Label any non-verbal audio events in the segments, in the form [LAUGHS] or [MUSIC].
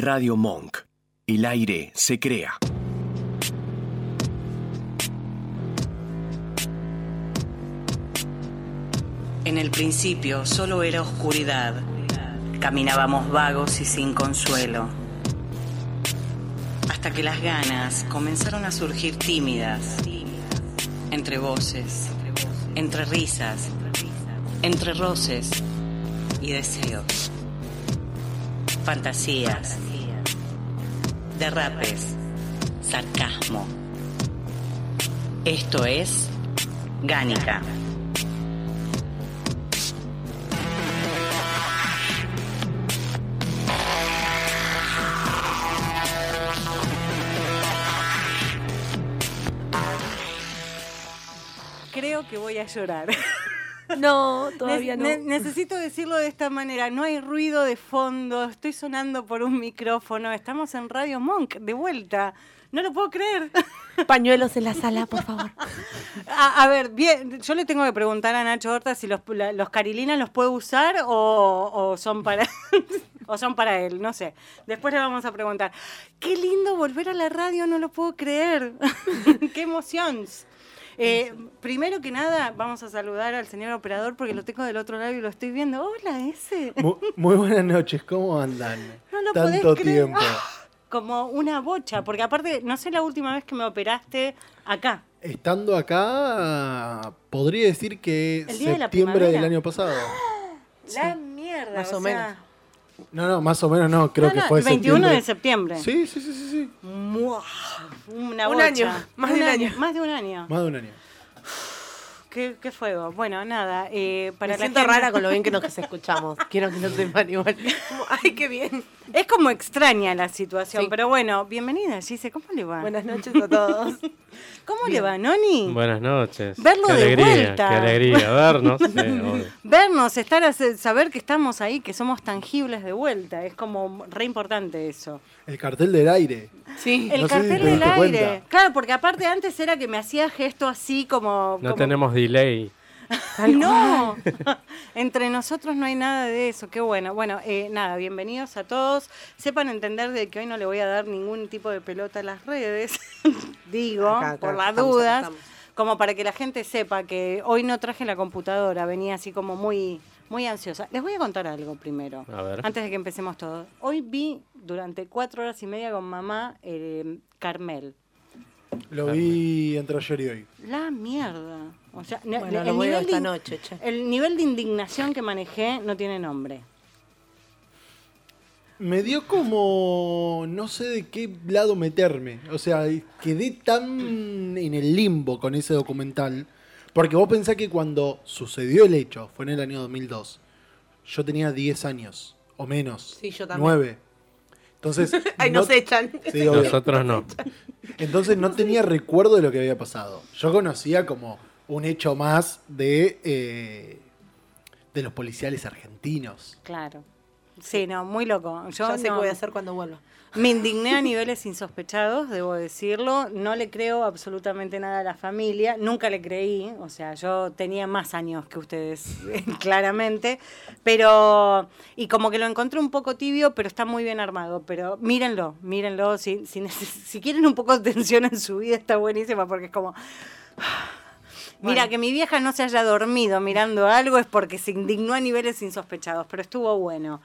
Radio Monk. El aire se crea. En el principio solo era oscuridad. Caminábamos vagos y sin consuelo. Hasta que las ganas comenzaron a surgir tímidas. Entre voces, entre risas, entre roces y deseos. Fantasías, derrapes, sarcasmo. Esto es Gánica. Creo que voy a llorar. [LAUGHS] [LAUGHS] No, todavía no. Ne- necesito decirlo de esta manera. No hay ruido de fondo. Estoy sonando por un micrófono. Estamos en Radio Monk, de vuelta. No lo puedo creer. [LAUGHS] Pañuelos en la sala, por favor. [LAUGHS] A, a ver, bien, yo le tengo que preguntar a Nacho Horta si los, la- los Carilinas los puede usar o, o son para o son para él, no sé. Después le vamos a preguntar. Qué lindo volver a la radio, no lo puedo creer. Qué emoción. Eh, primero que nada, vamos a saludar al señor operador porque lo tengo del otro lado y lo estoy viendo. Hola, ese. Mu- Muy, buenas noches, ¿cómo andan? No lo Tanto podés creer. tiempo. Como una bocha, porque aparte, no sé la última vez que me operaste acá. Estando acá, podría decir que El día de la septiembre del primavera. año pasado. La mierda. Más o o menos. No, no, más o menos no, creo no, que no, fue el 21 septiembre. de septiembre. Sí, sí, sí, sí, sí. Mua, Una Un bocha. año, más de un año. Más de un año. Más de un año. Qué, qué fuego. Bueno, nada. Eh, para Me la siento gente- rara con lo bien que nos escuchamos. [LAUGHS] Quiero que lo sepan [LAUGHS] igual. Como, Ay, qué bien. Es como extraña la situación, Sí. pero bueno, bienvenida, Gise. ¿Cómo le va? Buenas noches a todos. [LAUGHS] ¿Cómo le va, Noni? Buenas noches. Verlo qué de alegría, vuelta. Qué alegría vernos. sí. Vernos, estar a saber que estamos ahí, que somos tangibles de vuelta. Es como re importante eso. El cartel del aire. Sí. El No sé si cartel te del diste aire. cuenta. Claro, porque aparte antes era que me hacía gesto así como. No como- tenemos delay. [LAUGHS] No, [LAUGHS] entre nosotros no hay nada de eso, qué bueno. Bueno, eh, nada, bienvenidos a todos. Sepan entender de que hoy no le voy a dar ningún tipo de pelota a las redes, [LAUGHS] digo, Acá, acá, por las estamos, dudas, estamos. como para que la gente sepa que hoy no traje la computadora, venía así como muy, muy ansiosa. Les voy a contar algo primero, A ver. antes de que empecemos todo. Hoy vi durante cuatro horas y media con mamá eh, Carmel. Lo vi entre ayer y hoy. La mierda. O sea, Bueno, el lo nivel esta de- noche, che. El nivel de indignación que manejé no tiene nombre. Me dio como no sé de qué lado meterme. O sea, quedé tan en el limbo con ese documental. Porque vos pensás que cuando sucedió el hecho, fue en el año 2002, yo tenía 10 años o menos. Sí, yo también. 9. Entonces. [LAUGHS] Ay, no- nos echan. Sí. Nosotros no. Entonces no tenía recuerdo de lo que había pasado. Yo conocía como un hecho más de, eh, de los policiales argentinos. Claro. Sí, no, muy loco. Yo Ya sé qué no- voy a hacer cuando vuelva. Me indigné a niveles insospechados, debo decirlo. No le creo absolutamente nada a la familia. Nunca le creí. O sea, yo tenía más años que ustedes, [LAUGHS] claramente. Pero, y como que lo encontré un poco tibio, pero está muy bien armado. Pero mírenlo, mírenlo. Si, si, si quieren un poco de tensión en su vida, está buenísima porque es como... [SIGHS] Mira, que mi vieja no se haya dormido mirando algo es porque se indignó a niveles insospechados, pero estuvo bueno.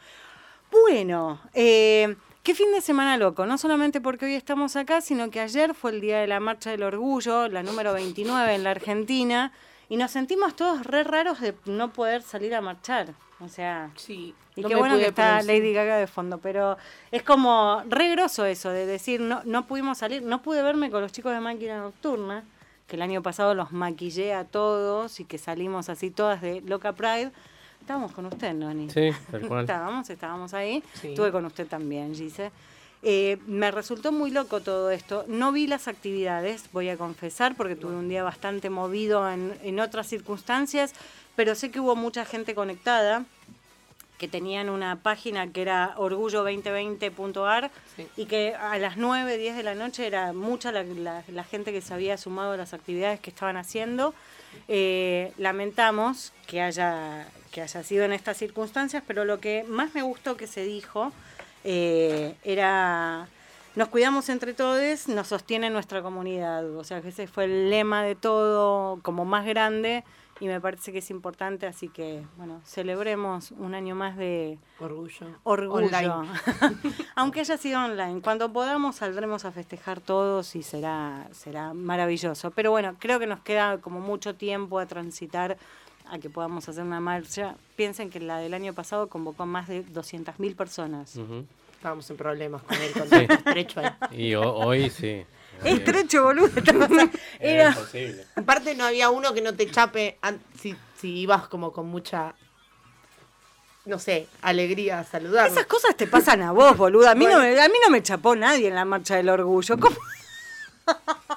Bueno, eh, qué fin de semana loco, no solamente porque hoy estamos acá, sino que ayer fue el Día de la Marcha del Orgullo, la número 29 en la Argentina, y nos sentimos todos re raros de no poder salir a marchar. O sea, Sí. y no qué bueno que está. Lady Gaga de fondo, pero es como re groso eso de decir, no, no pudimos salir, no pude verme con los chicos de Máquina Nocturna, que el año pasado los maquillé a todos y que salimos así todas de Loca Pride. Estábamos con usted, Noni. Sí, tal cual. [LAUGHS] Estábamos, estábamos ahí. Sí. Estuve con usted también, Gise. Eh, me resultó muy loco todo esto. No vi las actividades, voy a confesar, porque tuve un día bastante movido en, en otras circunstancias, pero sé que hubo mucha gente conectada que tenían una página que era orgullo2020.ar Sí. y que a las 9, 10 de la noche era mucha la, la- la gente que se había sumado a las actividades que estaban haciendo. Eh, lamentamos que haya, que haya sido en estas circunstancias, pero lo que más me gustó que se dijo eh, era nos cuidamos entre todos, nos sostiene nuestra comunidad. O sea, que ese fue el lema de todo, como más grande, y me parece que es importante, así que, bueno, celebremos un año más de Orgullo. orgullo. Online. [LAUGHS] Aunque haya sido online. Cuando podamos saldremos a festejar todos y será, será maravilloso. Pero bueno, creo que nos queda como mucho tiempo a transitar a que podamos hacer una marcha. Piensen que la del año pasado convocó más de 200.000 personas. Estábamos en problemas con el Sí. contacto estrecho ahí. [LAUGHS] Y ho- hoy sí. [LAUGHS] Estrecho, boludo. Era, imposible. Aparte no había uno que no te chape si, si ibas como con mucha, no sé, alegría a saludar. esas cosas te pasan a vos, boludo. A mí, no, Bueno. me, a mí no me chapó nadie en la marcha del orgullo. ¿Cómo, [LAUGHS]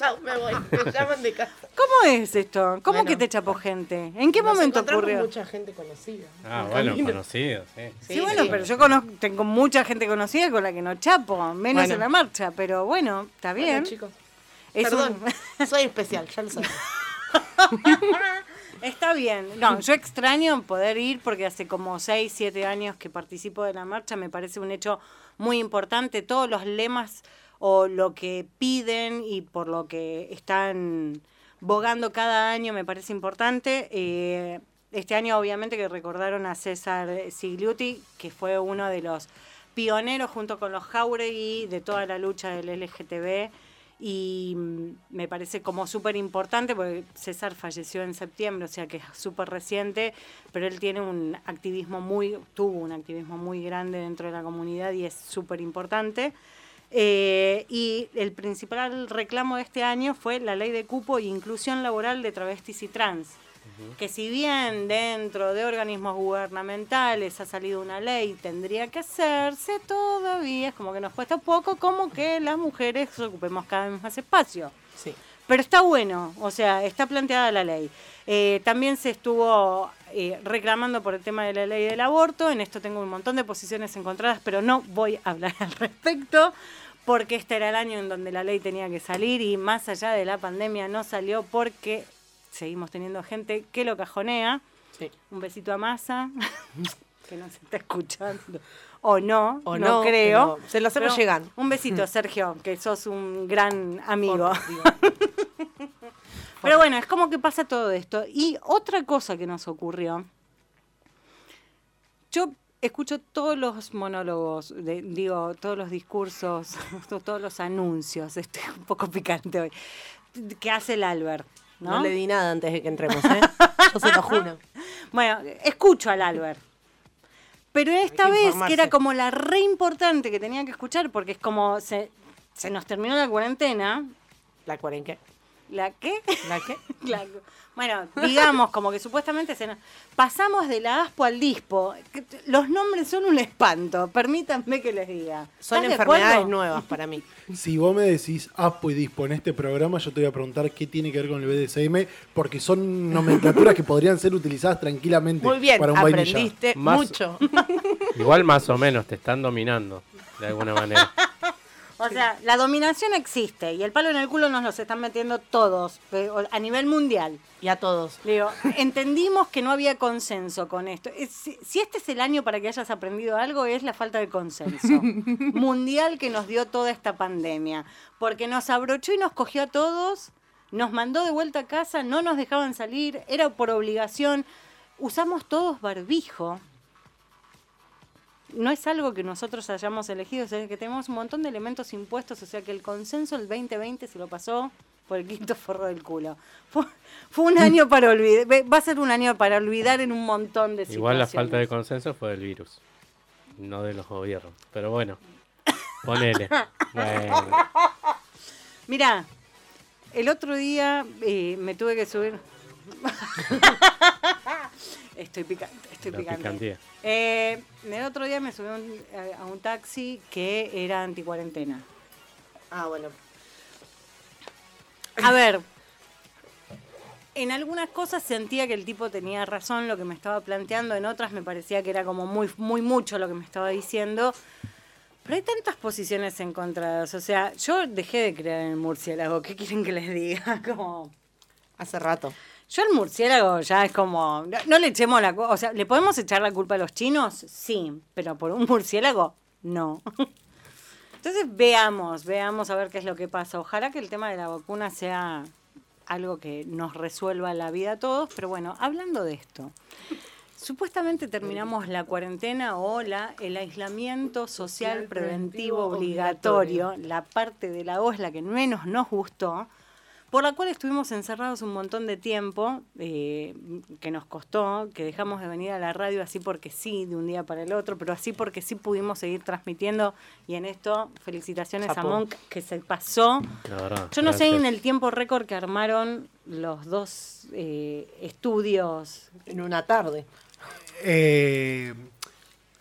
chao, me voy. [LAUGHS] Me llaman de casa. cómo es esto? ¿Cómo Bueno. que te chapó gente? ¿En qué Nos momento ocurrió? mucha gente conocida. Ah, bueno, camino. conocido, sí. Sí, bueno, pero yo conozco, tengo mucha gente conocida con la que no chapo, menos Bueno. en la marcha, pero bueno, está Bueno, bien. chicos. Es Perdón, un- [LAUGHS] soy especial, ya lo sé. [LAUGHS] está bien. No, yo extraño poder ir porque hace como 6, 7 años que participo de la marcha, me parece un hecho muy importante. Todos los lemas o lo que piden y por lo que están bogando cada año me parece importante. Eh, este año obviamente que recordaron a César Sigliuti, que fue uno de los pioneros junto con los Jauregui de toda la lucha del LGTB y me parece como súper importante porque César falleció en septiembre, o sea que es súper reciente, pero él tiene un activismo muy, tuvo un activismo muy grande dentro de la comunidad y es súper importante. Eh, y el principal reclamo de este año fue la ley de cupo e inclusión laboral de travestis y trans que si bien dentro de organismos gubernamentales ha salido una ley, tendría que hacerse todavía, es como que nos cuesta poco, como que las mujeres ocupemos cada vez más espacio. Sí. Pero está bueno, o sea, está planteada la ley. Eh, también se estuvo eh, reclamando por el tema de la ley del aborto, en esto tengo un montón de posiciones encontradas, pero no voy a hablar [LAUGHS] al respecto, porque este era el año en donde la ley tenía que salir y más allá de la pandemia no salió porque seguimos teniendo gente que lo cajonea. Sí. Un besito a Massa, [LAUGHS] que nos está escuchando. O no, O no, no, creo. se lo hacemos llegar. Un besito, Sergio, que sos un gran amigo. Por. [LAUGHS] Pero bueno, es como que pasa todo esto. Y otra cosa que nos ocurrió, yo escucho todos los monólogos, de- digo, todos los discursos, [LAUGHS] todos los anuncios, estoy un poco picante hoy, que hace el Albert. ¿no? ¿no? le di nada antes de que entremos, ¿eh? [LAUGHS] Yo se lo juro. Bueno, escucho al Albert. Pero esta que vez, que era como la re importante que tenía que escuchar, porque es como se, se nos terminó la cuarentena. ¿La cuarenque? ¿La qué? ¿La qué? [LAUGHS] La- bueno, digamos, como que supuestamente se nos... pasamos de la ASPO al DISPO. Los nombres son un espanto, permítanme que les diga. Son ¿Estás de enfermedades nuevas para mí. [LAUGHS] Si vos me decís ASPO y DISPO en este programa, yo te voy a preguntar qué tiene que ver con el BDSM, porque son nomenclaturas que podrían ser utilizadas tranquilamente Muy bien, para un vainilla. aprendiste Más- mucho. [LAUGHS] Igual más o menos te están dominando, de alguna manera. O sea, la dominación existe y el palo en el culo nos los están metiendo todos, pero a nivel mundial. Y a todos. Digo, entendimos que no había consenso con esto. Es- Si, si este es el año para que hayas aprendido algo, es la falta de consenso [LAUGHS] mundial que nos dio toda esta pandemia. Porque nos abrochó y nos cogió a todos, nos mandó de vuelta a casa, no nos dejaban salir, era por obligación. Usamos todos barbijo. No es algo que nosotros hayamos elegido, o sea, que tenemos un montón de elementos impuestos, o sea que el consenso el 2020 se lo pasó por el quinto forro del culo. [LAUGHS] Fue, fue un año para olvidar, va a ser un año para olvidar en un montón de situaciones. Igual la falta de consenso fue del virus, no de los gobiernos. Pero bueno, ponele. [LAUGHS] Bueno, Mira, el otro día eh, me tuve que subir. [LAUGHS] estoy picante, estoy La picante. Eh, el otro día me subí a un- a un taxi que era anticuarentena. Ah, bueno. A ver, en algunas cosas sentía que el tipo tenía razón lo que me estaba planteando, en otras me parecía que era como muy, muy mucho lo que me estaba diciendo. Pero hay tantas posiciones encontradas. O sea, yo dejé de creer en el murciélago. ¿Qué quieren que les diga? [LAUGHS] Como, Hace rato. Yo el murciélago ya es como, no, no le echemos la culpa, o sea, ¿le podemos echar la culpa a los chinos? Sí, pero por un murciélago, no. [LAUGHS] Entonces veamos, veamos a ver qué es lo que pasa. Ojalá que el tema de la vacuna sea algo que nos resuelva la vida a todos, pero bueno, hablando de esto. Supuestamente terminamos la cuarentena o la, el aislamiento social preventivo obligatorio, la parte de la O es la que menos nos gustó, por la cual estuvimos encerrados un montón de tiempo, eh, que nos costó, que dejamos de venir a la radio así porque sí, de un día para el otro, pero así porque sí pudimos seguir transmitiendo y en esto felicitaciones a. Monk que se pasó. La verdad. Yo no sé en el tiempo récord que armaron los dos eh, estudios. En una tarde. Eh,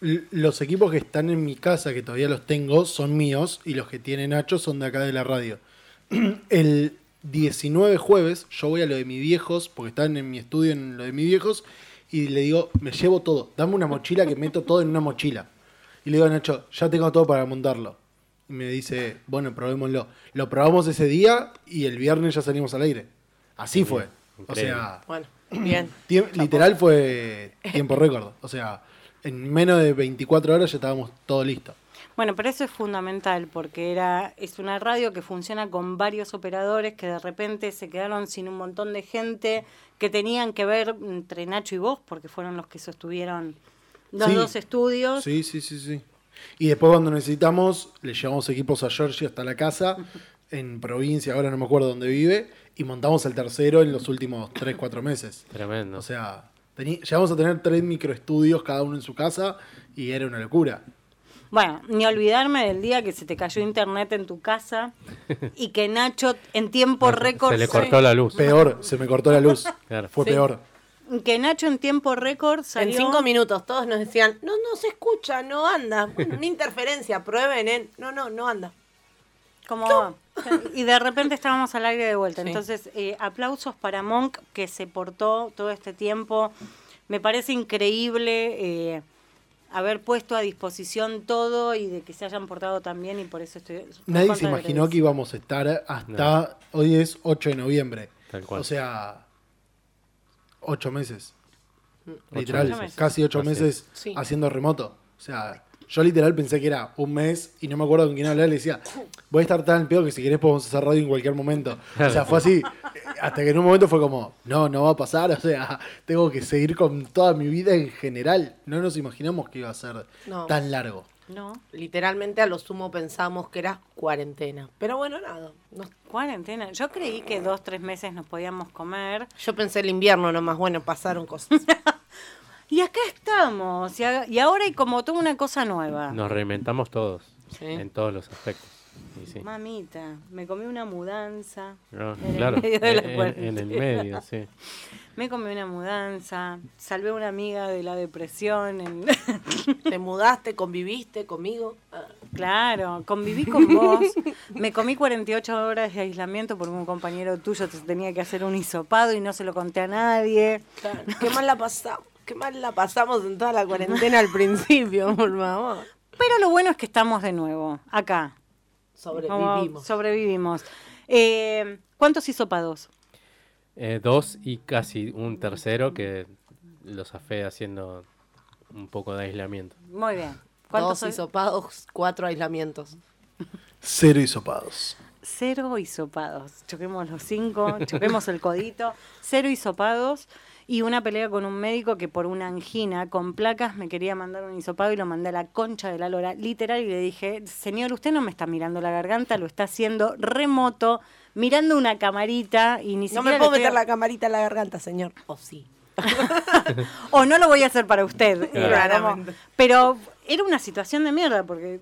los equipos que están en mi casa, que todavía los tengo, son míos y los que tiene Nacho son de acá de la radio. [CLEARS THROAT] El 19 jueves yo voy a lo de mis viejos, porque están en mi estudio en lo de mis viejos, y le digo, me llevo todo, dame una mochila que meto todo en una mochila. Y le digo a Nacho, ya tengo todo para montarlo. Y me dice, bueno, probémoslo. Lo probamos ese día y el viernes ya salimos al aire. Así fue. O sea, Bueno, bien. Tiem- literal fue tiempo récord. O sea, en menos de 24 horas ya estábamos todo listo. Bueno, pero eso es fundamental porque era es una radio que funciona con varios operadores que de repente se quedaron sin un montón de gente que tenían que ver entre Nacho y vos porque fueron los que sostuvieron los Sí. dos estudios. Sí, sí, sí, sí. Y después cuando necesitamos, le llevamos equipos a Georgie hasta la casa, [LAUGHS] en provincia, ahora no me acuerdo dónde vive, y montamos el tercero en los últimos 3, 4 meses. Tremendo. O sea, llegamos a tener tres microestudios cada uno en su casa y era una locura. Bueno, ni olvidarme del día que se te cayó internet en tu casa y que Nacho en tiempo récord Se le cortó la luz. Peor, se me cortó la luz. [LAUGHS] Claro. Fue Sí. peor. que Nacho en tiempo récord salió En cinco minutos todos nos decían, no, no se escucha, no anda. Bueno, una interferencia, prueben, ¿eh? No, no, no anda. como [LAUGHS] y de repente estábamos al aire de vuelta. Sí. Entonces, eh, aplausos para Monk que se portó todo este tiempo. Me parece increíble eh, haber puesto a disposición todo y de que se hayan portado tan bien y por eso estoy... Nadie se imaginó que íbamos a estar hasta. Hoy es 8 de noviembre. Tal cual. O sea, 8 meses. Ocho Literal, meses. casi 8 Así es. meses Sí. haciendo remoto. O sea, yo literal pensé que era un mes y no me acuerdo con quién hablar. Le decía, voy a estar tan peor que si querés podemos hacer radio en cualquier momento. O sea, fue así. Hasta que en un momento fue como, no, no va a pasar. [LAUGHS] O sea, tengo que seguir con toda mi vida en general. No nos imaginamos que iba a ser No. tan largo. No, Literalmente a lo sumo pensamos que era cuarentena. Pero bueno, nada. no- cuarentena. Yo creí que dos, tres meses nos podíamos comer. Yo pensé el invierno nomás, bueno, pasaron cosas. [LAUGHS] Y acá estamos. Y, a- y ahora hay como toda una cosa nueva. Nos reinventamos todos. Sí. En todos los aspectos. Y sí. Mamita, me comí una mudanza. No, en el claro. medio de la en- en, el medio, sí. Me comí una mudanza, salvé a una amiga de la depresión. en- [LAUGHS] [LAUGHS] Te mudaste, conviviste conmigo. Claro, conviví con vos. Me comí 48 horas de aislamiento porque un compañero tuyo te tenía que hacer un hisopado y no se lo conté a nadie. claro. Qué mal la pasamos. Qué mal la pasamos en toda la cuarentena al principio, [LAUGHS] por favor. Pero lo bueno es que estamos de nuevo, acá. Como Sobrevivimos. sobrevivimos. Eh, ¿Cuántos hisopados? Eh, dos y casi un tercero que lo zafé haciendo un poco de aislamiento. Muy bien. ¿Cuántos Dos hisopados, cuatro aislamientos. Cero hisopados. Cero hisopados. Choquemos los cinco, [LAUGHS] choquemos el codito. Cero hisopados y una pelea con un médico que por una angina con placas me quería mandar un hisopado y lo mandé a la concha de la lora. Literal, y le dije, señor, usted no me está mirando la garganta, lo está haciendo remoto, mirando una camarita y ni No siquiera... me le puedo estoy- meter la camarita en la garganta, señor. O sí. [LAUGHS] o no lo voy a hacer para usted. Claro. Pero era una situación de mierda porque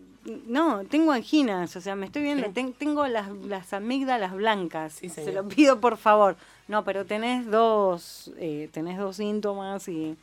no, tengo anginas, o sea, me estoy viendo, ten- tengo las, las amígdalas blancas. Sí, Se lo pido por favor. No, pero tenés dos, eh, tenés dos síntomas y,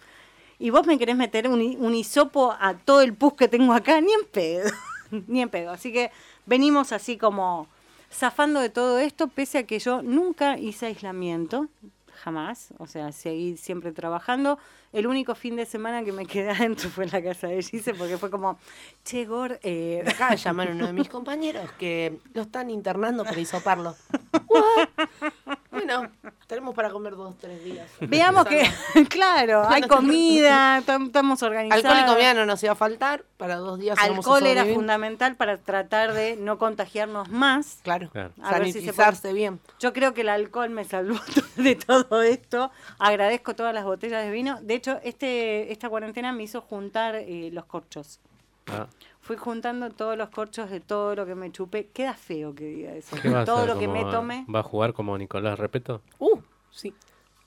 y vos me querés meter un, un hisopo a todo el pus que tengo acá, ni en pedo, [LAUGHS] ni en pedo. Así que venimos así como zafando de todo esto, pese a que yo nunca hice aislamiento, jamás, o sea, seguí siempre trabajando. El único fin de semana que me quedé [LAUGHS] adentro fue en la casa de Gise, porque fue como, che, Gor, eh, Me acaba de llamar uno de mis compañeros que lo están internando para [LAUGHS] hisoparlo. [LAUGHS] Bueno, tenemos para comer dos, tres días. Veamos que, [LAUGHS] claro, hay comida, [LAUGHS] tam- estamos organizados. Alcohol y comida no nos iba a faltar. Para dos días Alcohol era fundamental para tratar de no contagiarnos más. Claro. Claro. A ver si se Sanitizarse bien. Yo creo que el alcohol me salvó [LAUGHS] de todo esto. Agradezco todas las botellas de vino. De hecho, este esta cuarentena me hizo juntar eh, los corchos. Ah, Fui juntando todos los corchos de todo lo que me chupé. Queda feo que diga eso. ¿qué va a Todo hacer? lo que ¿Cómo me tome. ¿Va a jugar como Nicolás Repeto? Uh, sí.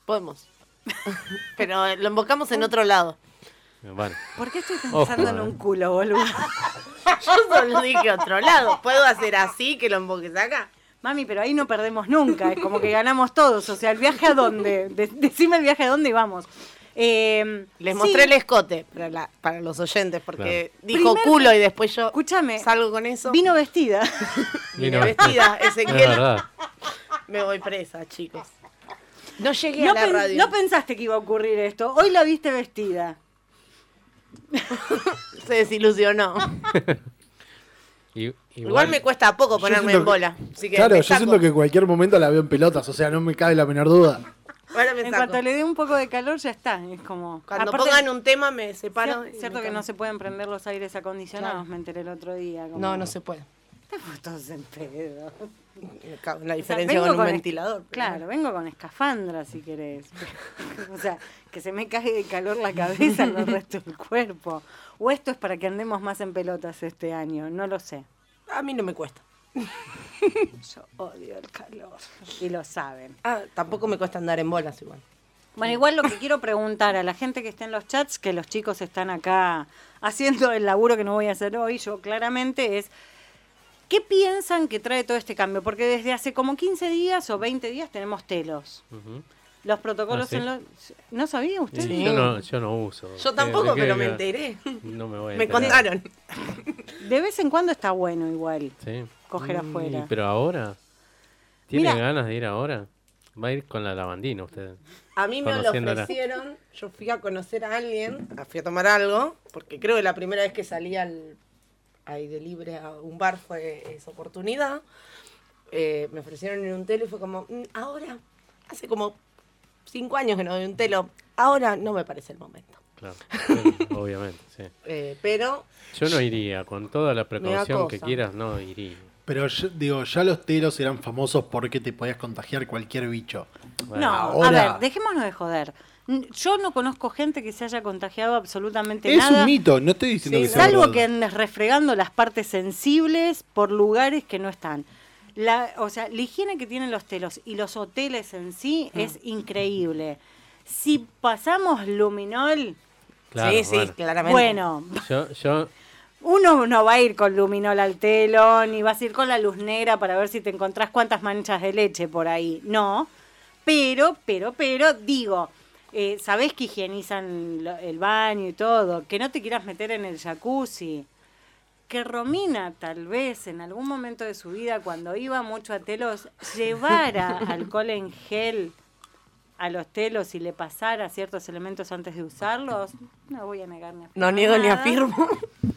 Podemos. [LAUGHS] Pero lo invocamos en otro lado. Eh, Bueno, ¿Por qué estoy Ojo, pensando en eh. un culo, boludo? [LAUGHS] Yo solo dije otro lado. ¿Puedo hacer así que lo invoques acá? Mami, pero ahí no perdemos nunca. Es como que ganamos todos. O sea, ¿el viaje a dónde? De- decime el viaje a dónde y vamos. Eh, Les sí, mostré el escote para, la- para los oyentes porque dijo Primer- culo y después yo Escúchame. salgo con eso. Vino vestida. [LAUGHS] Vino- vestida, [LAUGHS] es Ezequiel. Me voy presa, chicos. No llegué No, a la pen- radio. no pensaste que iba a ocurrir esto. Hoy la viste vestida. [LAUGHS] Se desilusionó. Y- Igual, me cuesta poco ponerme en que- bola. Así que Claro, yo siento que en cualquier momento la veo en pelotas, o sea, no me cabe la menor duda. Ahora me En saco. cuanto le dé un poco de calor, ya está. Es como. Cuando Aparte, pongan un tema me separo. cier- y Cierto me que no se pueden prender los aires acondicionados, Claro. me enteré el otro día. como- No, no se puede. Estamos todos en pedo. En La O sea, diferencia vengo con un es- ventilador. pero Claro, vengo con escafandra si querés. [LAUGHS] o sea, que se me cae de calor la cabeza al [LAUGHS] resto del cuerpo. O esto es para que andemos más en pelotas este año, no lo sé. A mí no me cuesta. [LAUGHS] Yo odio el calor. Y lo saben. Ah, tampoco me cuesta andar en bolas igual. Bueno, igual lo que quiero preguntar a la gente que está en los chats, que los chicos están acá haciendo el laburo que no voy a hacer hoy, yo claramente es, ¿qué piensan que trae todo este cambio? Porque desde hace como 15 días o 20 días tenemos telos. Los protocolos ¿Ah, sí? en los... ¿No sabía usted? Sí. Yo, no, yo no uso. Yo ¿Qué- tampoco, qué- pero me enteré. No me voy a Me enterar. contaron. De vez en cuando está bueno igual. Sí. Coger Mm, afuera. Pero ahora. ¿Tiene Mira. ganas de ir ahora? Va a ir con la lavandina usted. A mí me lo ofrecieron, yo fui a conocer a alguien, fui a tomar algo, porque creo que la primera vez que salí al de libre a un bar fue esa oportunidad. Eh, me ofrecieron en un telo y fue como, "Mm, ahora, hace como cinco años que no doy un telo, ahora no me parece el momento. Claro. Obviamente, sí. [LAUGHS] Eh, pero Yo no iría, con toda la precaución que quieras, no iría. Pero yo digo, ya los telos eran famosos porque te podías contagiar cualquier bicho. Bueno, No, a ver, dejémonos de joder. Yo no conozco gente que se haya contagiado absolutamente Es nada. un mito, no estoy diciendo Sí, que sea Salvo verdad. que andes refregando las partes sensibles por lugares que no están. La, o sea, la higiene que tienen los telos y los hoteles en sí Mm. es increíble. Si pasamos luminol, claro, sí, sí, bueno. claramente. bueno, Yo, yo, uno no va a ir con luminol al telo, ni vas a ir con la luz negra para ver si te encontrás cuántas manchas de leche por ahí. No. Pero, pero, pero, digo, eh, sabés que higienizan el baño y todo, que no te quieras meter en el jacuzzi. Que Romina, tal vez en algún momento de su vida, cuando iba mucho a telos, llevara [LAUGHS] alcohol en gel a los telos y le pasara ciertos elementos antes de usarlos, no voy a negar ni no afirmar niego ni afirmo.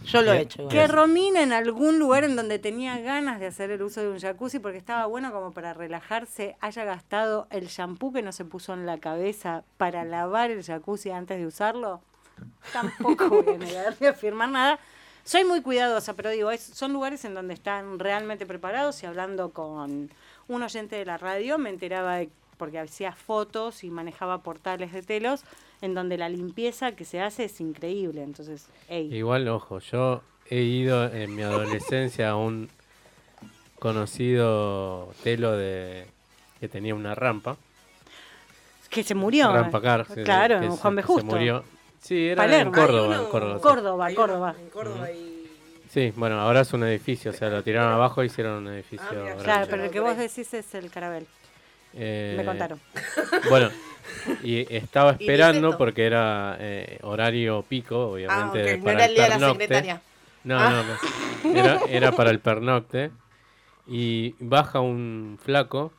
Yo lo he hecho. Que Romina en algún lugar en donde tenía ganas de hacer el uso de un jacuzzi porque estaba bueno como para relajarse, haya gastado el shampoo que no se puso en la cabeza para lavar el jacuzzi antes de usarlo, tampoco voy a negar ni afirmar nada. Soy muy cuidadosa, pero digo, es- son lugares en donde están realmente preparados y hablando con un oyente de la radio me enteraba de porque hacía fotos y manejaba portales de telos en donde la limpieza que se hace es increíble. Entonces, ey, igual, ojo, yo he ido en mi adolescencia a un conocido telo de que tenía una rampa. que se murió. rampa car, sí, claro, que en Juan B. que se Justo. murió. Sí, era Palermo. en Córdoba, en uno- Córdoba. sí. Córdoba, Córdoba. En Córdoba y... Sí, bueno, ahora es un edificio, o sea, lo tiraron abajo y hicieron un edificio. Ah. Claro, pero el que vos decís es el carabel. Eh, Me contaron. Bueno, y estaba ¿Y esperando porque era eh, horario pico, Ah, obviamente. no para era el día de la secretaria. No, Ah. no, no. Era, era para el pernocte. Y baja un flaco,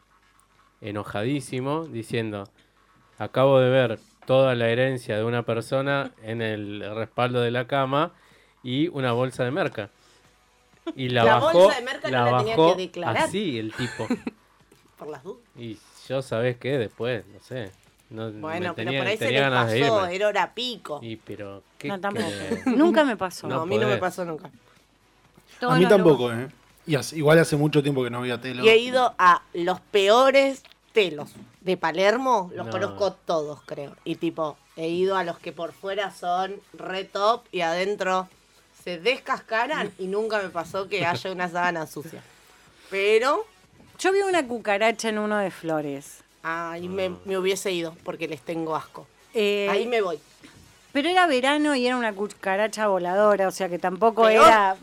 enojadísimo, diciendo: Acabo de ver toda la herencia de una persona en el respaldo de la cama y una bolsa de merca. Y la, La bajó, bolsa de merca no la tenía bajó que declarar. así el tipo. Por las dudas. Y yo, ¿sabés qué? Después, no sé. No, me Bueno, pero tenía, por ahí se tenía les ganas de pasó, era hora pico. Y pero, ¿qué No, tampoco. [LAUGHS] Nunca me pasó. No, No a mí no me pasó nunca. Todos a mí tampoco, ¿eh? Y hace- igual hace mucho tiempo que no voy a telo. Y he ido a los peores telos de Palermo, los No. conozco todos, creo. Y tipo, he ido a los que por fuera son re top y adentro se descascaran y nunca me pasó que haya una sábana sucia. Pero, Yo vi una cucaracha en uno de flores. ahí me, me hubiese ido porque les tengo asco. Eh, Ahí me voy. Pero era verano y era una cucaracha voladora, o sea que tampoco Peor. era.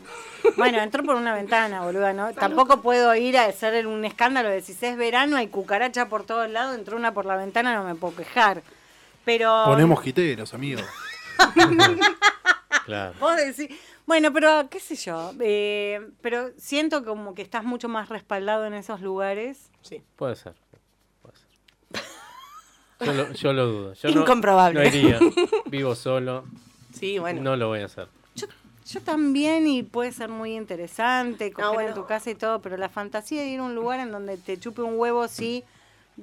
Bueno, entró por una ventana, boluda, ¿no? Tampoco puedo ir a hacer un escándalo de si es verano, hay cucaracha por todos lados, entró una por la ventana, no me puedo quejar. Pero. Ponemos quiteros, amigo. [LAUGHS] Claro. Vos decís. Bueno, pero qué sé yo. eh, pero siento como que estás mucho más respaldado en esos lugares. Sí. Puede ser. Puede ser. Yo lo, yo lo dudo. Yo no- Incomprobable. No, iría. Vivo solo. Sí, bueno. No lo voy a hacer. Yo, yo también, y puede ser muy interesante, coger bueno. en tu casa y todo, pero la fantasía de ir a un lugar en donde te chupe un huevo si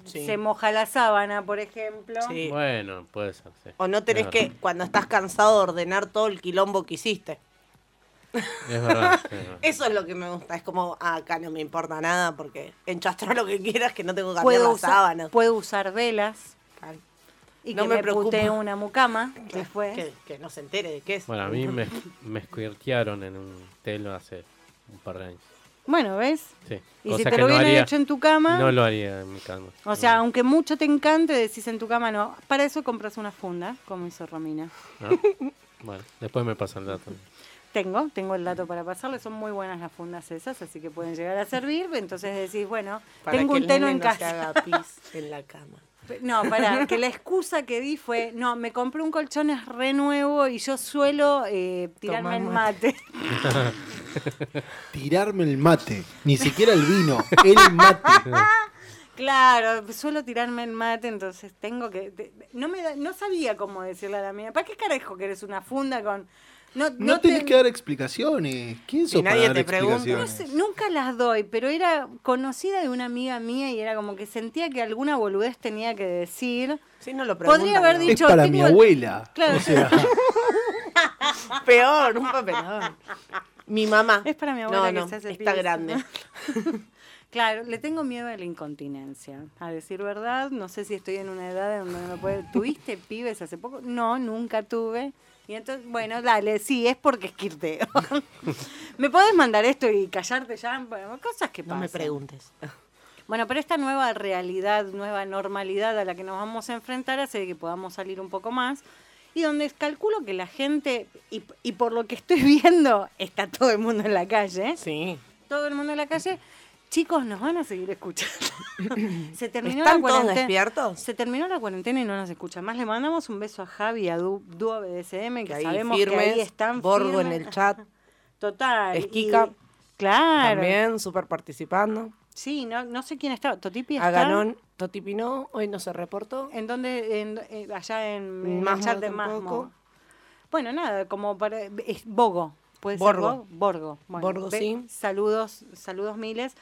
Sí. se moja la sábana, por ejemplo. Sí. Bueno, puede ser, sí. O no tenés que, cuando estás cansado, ordenar todo el quilombo que hiciste. [LAUGHS] Es verdad. es verdad. Eso es lo que me gusta. Es como, ah, acá no me importa nada porque enchastrar lo que quieras que no tengo que cambiar Puedo las usar, sábanas. puedo usar velas Claro. y No que me me, preocupa. putee una mucama después. Que, que no se entere de qué es. Bueno, a mí me, [LAUGHS] me squirtearon en un telo hace un par de años. Bueno, ¿ves? Sí. Y Cosa si te lo hubieran hecho en tu cama, No lo haría en mi cama. o sea, No. aunque mucho te encante, decís en tu cama no. Para eso compras una funda, como hizo Romina. ¿No? Bueno, después me pasan el dato. [LAUGHS] Tengo, tengo el dato para pasarle, son muy buenas las fundas esas, así que pueden llegar a servir. Entonces decís, bueno, Para tengo que un nene en no se casa. haga pis en la cama. [LAUGHS] No, para, que la excusa que di fue, no, me compré un colchón es re nuevo y yo suelo eh, tirarme el mate. [LAUGHS] Tirarme el mate. Ni siquiera el vino. El mate. [LAUGHS] Claro, suelo tirarme el mate, entonces tengo que... no me da- no sabía cómo decirle a la mía. ¿Para qué carajo querés una funda con...? No, No, no tenés te- que dar explicaciones. ¿Quién sos para nadie dar te pregunta. no explicaciones? sé, nunca las doy, pero era conocida de una amiga mía y era como que sentía que alguna boludez tenía que decir. Si no lo preguntan, Podría haber ¿no? Es dicho, para mi el- abuela. Claro. O sea, [LAUGHS] Peor, un papelón. Mi mamá. Es para mi abuela no, que no, se hace está grande. [LAUGHS] Claro, le tengo miedo a la incontinencia. A decir verdad, no sé si estoy en una edad en donde no me puede. ¿Tuviste pibes hace poco? No, nunca tuve. Y entonces, bueno, dale, sí, es porque esquirteo. [LAUGHS] ¿Me podés mandar esto y callarte ya? Bueno, cosas que No pasan. me preguntes. Bueno, pero esta nueva realidad, nueva normalidad a la que nos vamos a enfrentar hace que podamos salir un poco más. Y donde calculo que la gente, y, y por lo que estoy [LAUGHS] viendo, está todo el mundo en la calle. Sí. todo el mundo en la calle. Chicos, nos van a seguir escuchando. [LAUGHS] se terminó ¿Están la todos cuarentena. despiertos? Se terminó la cuarentena y no nos escuchan más. Le mandamos un beso a Javi a Dúo BDSM, que, Que ahí sabemos firmes. que ahí están. Borgo en el chat. [LAUGHS] Total. Esquica. y- Claro. También, súper participando. Sí, no, no sé quién está. Totipi está. Aganón, Toti Pinó, hoy no se reportó. ¿En dónde? En, allá en, Masmo chat de. Masmo. Bueno, nada, como para. Es Bogo. ¿Puede Borgo. ser Bo- Borgo. Bueno, Borgo, sí. Saludos, saludos miles.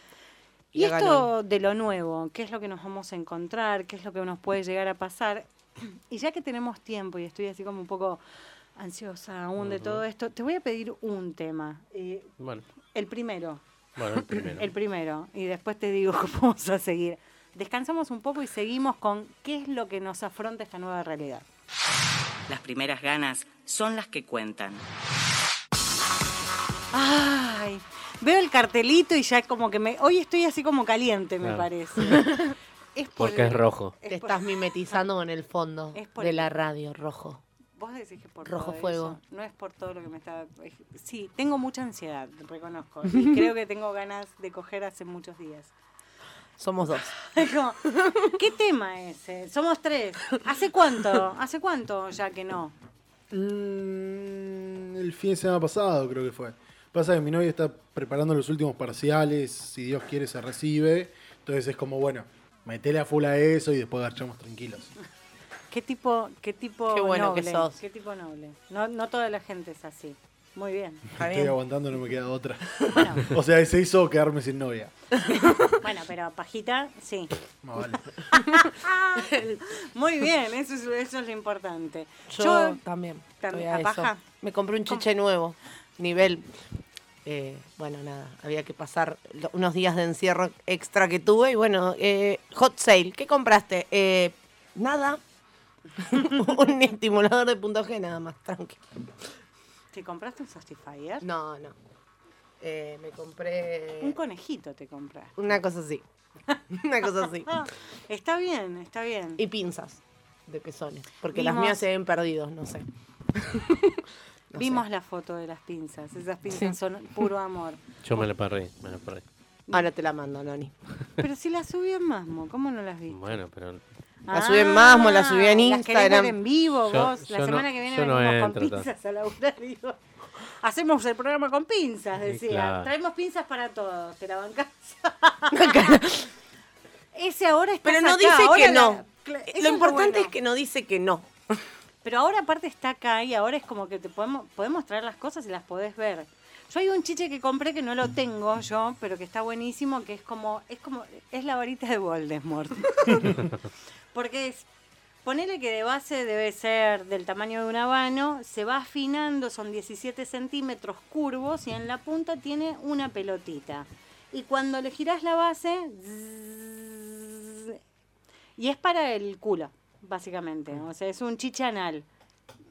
Y, Y esto de lo nuevo, ¿qué es lo que nos vamos a encontrar? ¿Qué es lo que nos puede llegar a pasar? [CLEARS THROAT] Y ya que tenemos tiempo y estoy así como un poco ansiosa aún de todo esto, te voy a pedir un tema. Eh, Bueno, el primero, bueno, el primero. [CLEARS THROAT] el primero, y después te digo [LAUGHS] cómo vamos a seguir. Descansamos un poco y seguimos con qué es lo que nos afronta esta nueva realidad. Las primeras ganas son las que cuentan. Ay, veo el cartelito y ya es como que me... Hoy estoy así como caliente, me Claro. parece. [LAUGHS] Es por Porque el- es rojo. es Te por- estás mimetizando con el fondo Es por de la radio, rojo. Vos decís que por Rojo todo fuego. eso, no es por todo lo que me está... Sí, tengo mucha ansiedad, reconozco. Y [LAUGHS] creo que tengo ganas de coger hace muchos días. Somos dos. [LAUGHS] Como, ¿Qué tema es ese? Somos tres. ¿Hace cuánto? ¿Hace cuánto ya que no? mm, el fin de semana pasado creo que fue. Pasa que mi novia está preparando los últimos parciales. Si Dios quiere, se recibe. Entonces es como, bueno, metele a full a eso y después garchamos tranquilos. ¿Qué tipo, qué tipo Qué bueno que noble? sos. ¿Qué tipo noble? No, no toda la gente es así. Muy bien. Estoy bien. aguantando, no me queda otra. Bueno, [LAUGHS] O sea, se hizo quedarme sin novia. [LAUGHS] bueno, pero pajita, sí. No, vale. [LAUGHS] Muy bien, eso es, eso es lo importante. Yo, también. también, a ¿a eso. paja? Me compré un chiche nuevo, nivel. eh, bueno, nada, había que pasar unos días de encierro extra que tuve. Y bueno, eh, hot sale. ¿Qué compraste? Eh, nada. [LAUGHS] un estimulador de punto G, nada más, tranqui. ¿te compraste un Satisfyer? No, no. Eh, me compré Un conejito te compraste. una cosa así. [LAUGHS] una cosa así. Está bien, está bien. Y pinzas de pezones. Porque las mías se ven perdidos, no sé. [LAUGHS] No Vimos sé. la foto de las pinzas. Esas pinzas son puro amor. [LAUGHS] Yo me la perdí, me la perdí. Ahora te la mando, Noni. [LAUGHS] Pero si las subí en Masmo, ¿cómo no las vi? Bueno, pero La subí en Masmo, la subí en Las ver Instagram. en vivo Yo- vos. La no- semana que viene no venimos con pinzas a laburar. digo. Hacemos el programa con pinzas, Sí, decía. claro. Traemos pinzas para todos, te la bancás. [LAUGHS] Ese ahora está Pero no acá, dice ahora que la- no. Eso Lo importante bueno. es que no dice que no. Pero ahora aparte está acá y ahora es como que te podemos, podemos traer las cosas y las podés ver. Yo hay un chiche que compré que no lo tengo yo, pero que está buenísimo, que es como, es como, es la varita de Voldemort. [LAUGHS] Porque es, ponele que de base debe ser del tamaño de un habano, se va afinando, son 17 centímetros curvos y en la punta tiene una pelotita. Y cuando le girás la base, y es para el culo, básicamente. O sea, es un chiche anal.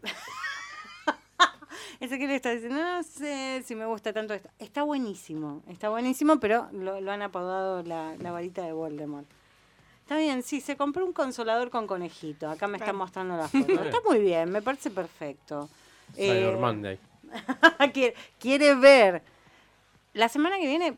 [LAUGHS] Ese que le está diciendo, no sé si me gusta tanto esto. Está buenísimo, está buenísimo, pero lo, lo han apodado la, la varita de Voldemort. Está bien, sí, se compró un consolador con conejito. Acá me están mostrando la [LAUGHS] foto. Está muy bien, me parece perfecto. Cyber Eh, Monday. [LAUGHS] quiere, quiere ver. La semana que viene,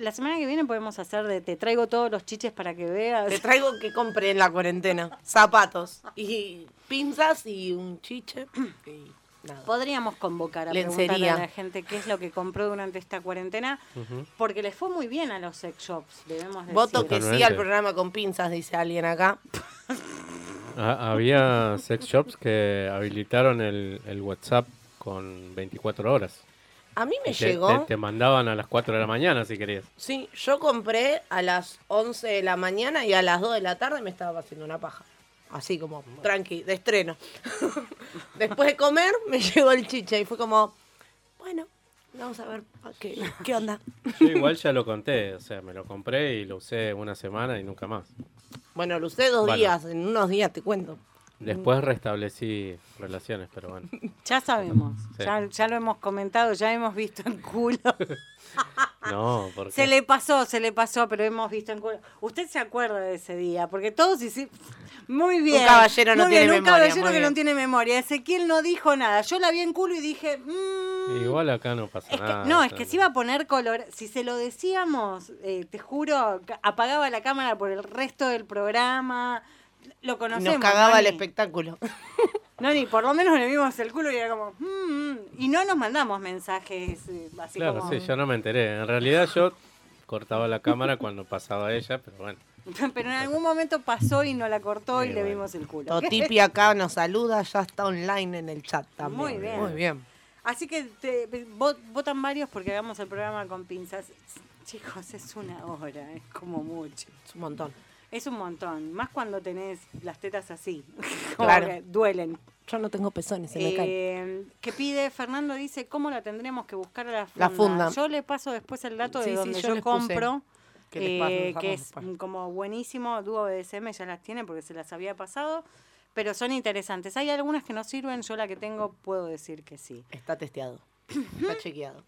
la semana que viene podemos hacer de te traigo todos los chiches para que veas. Te traigo que compré en la cuarentena. Zapatos y pinzas y un chiche. Y nada. Podríamos convocar a Lencería. preguntarle a la gente qué es lo que compró durante esta cuarentena, porque les fue muy bien a los sex shops, debemos decir. Voto que sí al programa con pinzas, dice alguien acá. Ah, había sex shops que habilitaron el, el WhatsApp con 24 horas. A mí me te, llegó. te- te mandaban a las 4 de la mañana si querías. Sí, yo compré a las 11 de la mañana y a las 2 de la tarde me estaba haciendo una paja. Así como, tranqui, de estreno. [LAUGHS] Después de comer me llegó el chiche y fue como, bueno, vamos a ver qué, qué onda. Yo igual ya lo conté, o sea, me lo compré y lo usé una semana y nunca más. Bueno, lo usé dos Bueno. días, en unos días te cuento. Después restablecí relaciones, pero bueno. [LAUGHS] Ya sabemos, Sí. ya, ya lo hemos comentado, ya hemos visto en culo. [LAUGHS] No, porque Se le pasó, se le pasó, pero hemos visto en culo. Usted se acuerda de ese día, porque todos hicimos... Muy bien. caballero no muy tiene bien, memoria, Un caballero que bien. no tiene memoria. Ezequiel no dijo nada. Yo la vi en culo y dije... "Mm". igual acá no pasa Es que, nada. no, es que se iba a poner color. Si se lo decíamos, eh, te juro, apagaba la cámara por el resto del programa. Lo conocemos. nos cagaba el espectáculo. [LAUGHS] No, ni por lo menos le vimos el culo y era como. "Mm", mm". y no nos mandamos mensajes eh, así Claro, como. sí, yo no me enteré. En realidad yo cortaba la cámara cuando pasaba ella, pero bueno. [LAUGHS] Pero en algún momento pasó y no la cortó y le vimos el culo. Totipi [LAUGHS] acá nos saluda, ya está online en el chat también. Muy bien. Muy bien. Así que te- vo- votan varios porque hagamos el programa con pinzas. Chicos, es una hora, es como mucho. Es un montón. Es un montón, más cuando tenés las tetas así, [LAUGHS] como Claro. que duelen. Yo no tengo pezones, se me caen. Eh, que pide Fernando dice cómo la tendremos que buscar a la funda. La funda. Yo le paso después el dato Sí, de sí, donde yo compro. que eh, que es después. como buenísimo, dúo BDSM ya las tiene porque se las había pasado, pero son interesantes. Hay algunas que no sirven, yo la que tengo puedo decir que sí. Está testeado. [CLEARS THROAT] Está chequeado.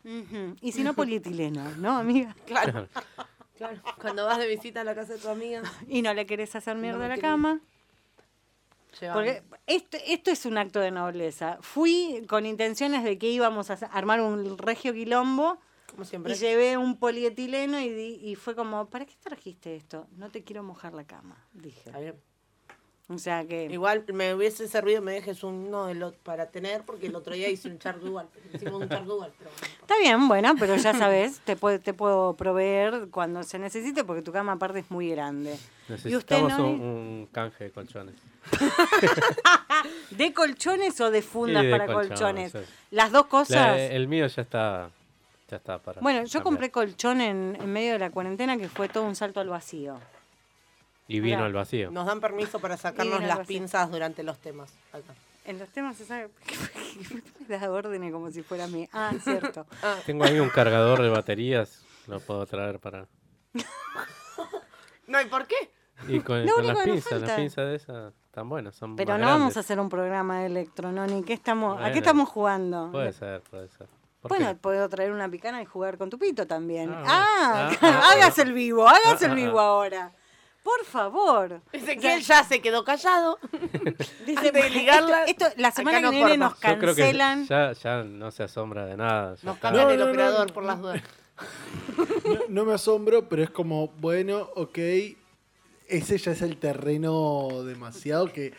Y si no, polietileno, ¿no, amiga? Claro. [LAUGHS] Claro. Cuando vas de visita a la casa de tu amiga, Y no le querés hacer mierda a la cama. lleva. Porque esto, esto es un acto de nobleza. Fui con intenciones de que íbamos a armar un regio quilombo Como siempre. y llevé un polietileno y, di- y fue como, ¿para qué trajiste esto? No te quiero mojar la cama, dije. Está bien. O sea que. Igual me hubiese servido me dejes uno del ot- para tener, porque el otro día hice un char dual. Hicimos un char dual, pero bueno. Está bien, bueno, pero ya sabes, te, puedo, te puedo proveer cuando se necesite porque tu cama aparte es muy grande. Y usted Necesitamos no. un, un canje de colchones. [LAUGHS] ¿De colchones o de fundas de para colchones, colchones? sí. Las dos cosas. La- el mío ya está, ya está para. Bueno, yo cambiar. compré colchón en, en medio de la cuarentena que fue todo un salto al vacío. Y vino al vacío. Nos dan permiso para sacarnos las pinzas durante los temas. Acá. En los temas se sabe. [LAUGHS] me das órdenes como si fuera mí. Ah, cierto. [LAUGHS] Tengo ahí un cargador de baterías. Lo puedo traer para. No, ¿y por qué? Y con, Lo con único las pinzas, las pinzas de esas están buenas, son Pero no vamos grandes. a hacer un programa de electrononi. ¿Qué estamos, ¿A qué Bueno, estamos jugando? Puede ser, puede ser. ¿Por Bueno, qué? puedo traer una picana y jugar con tu pito también. Ah, Ah, bueno. Ah, [LAUGHS] ah, hagas ah. el vivo, hagas Ah, el ah, vivo ah. ahora. Por favor. Ezequiel ya se quedó callado. [LAUGHS] Dice, de ligarla, esto, esto- la semana que viene corta. nos Yo creo que cancelan. ya, ya no se asombra de nada. Nos cambian No, el no, operador no. por las dudas. No, no me asombro, pero es como, bueno, ok. Ese ya es el terreno demasiado que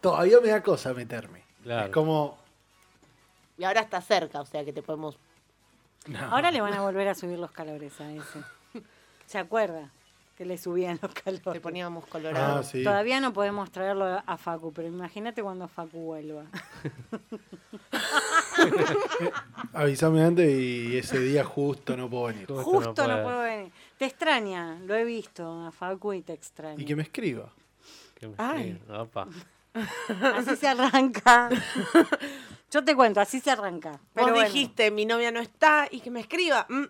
todavía me da cosa meterme. Claro. Es como. Y ahora está cerca, o sea que te podemos. no. Ahora le van a volver a subir los calores a ese. [LAUGHS] ¿Se acuerda? Que le subían los Te calores. poníamos Ah, colorados. sí. Todavía no podemos traerlo a Facu, pero imagínate cuando Facu vuelva. [LAUGHS] Avísame antes y ese día justo no puedo venir. Justo Justo no puedo venir. Te extraña, lo he visto a Facu y te extraña. Y que me escriba. Que me Ay. Opa. Así se arranca. [LAUGHS] Yo te cuento, así se arranca. Pero Vos bueno. dijiste, mi novia no está y que me escriba. Mm,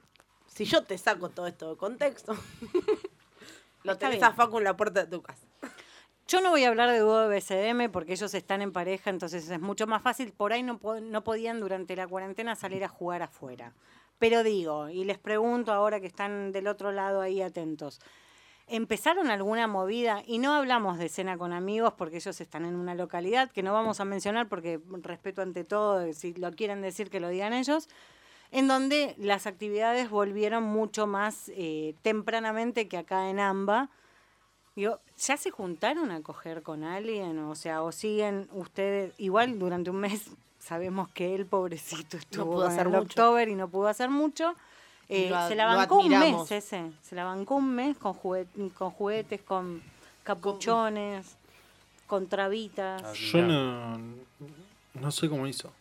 si yo te saco todo esto de contexto, [LAUGHS] lo Está tenés bien. a Facu en la puerta de tu casa. Yo no voy a hablar de dúo de BCDM porque ellos están en pareja, entonces es mucho más fácil. Por ahí no, po- no podían durante la cuarentena salir a jugar afuera. Pero digo, y les pregunto ahora que están del otro lado ahí atentos, ¿empezaron alguna movida? Y no hablamos de cena con amigos porque ellos están en una localidad que no vamos a mencionar porque respeto ante todo, si lo quieren decir que lo digan ellos, en donde las actividades volvieron mucho más eh, tempranamente que acá en AMBA. Digo, ¿ya se juntaron a coger con alguien? O sea, o siguen ustedes, igual durante un mes [LAUGHS] sabemos que él, pobrecito, estuvo pudo con hacer el mucho. October y no pudo hacer mucho. Eh, Lo se la bancó un mes ese, se la bancó un mes con, juguet- con juguetes, con capuchones, con trabitas. Ah, Yo no, no sé cómo hizo.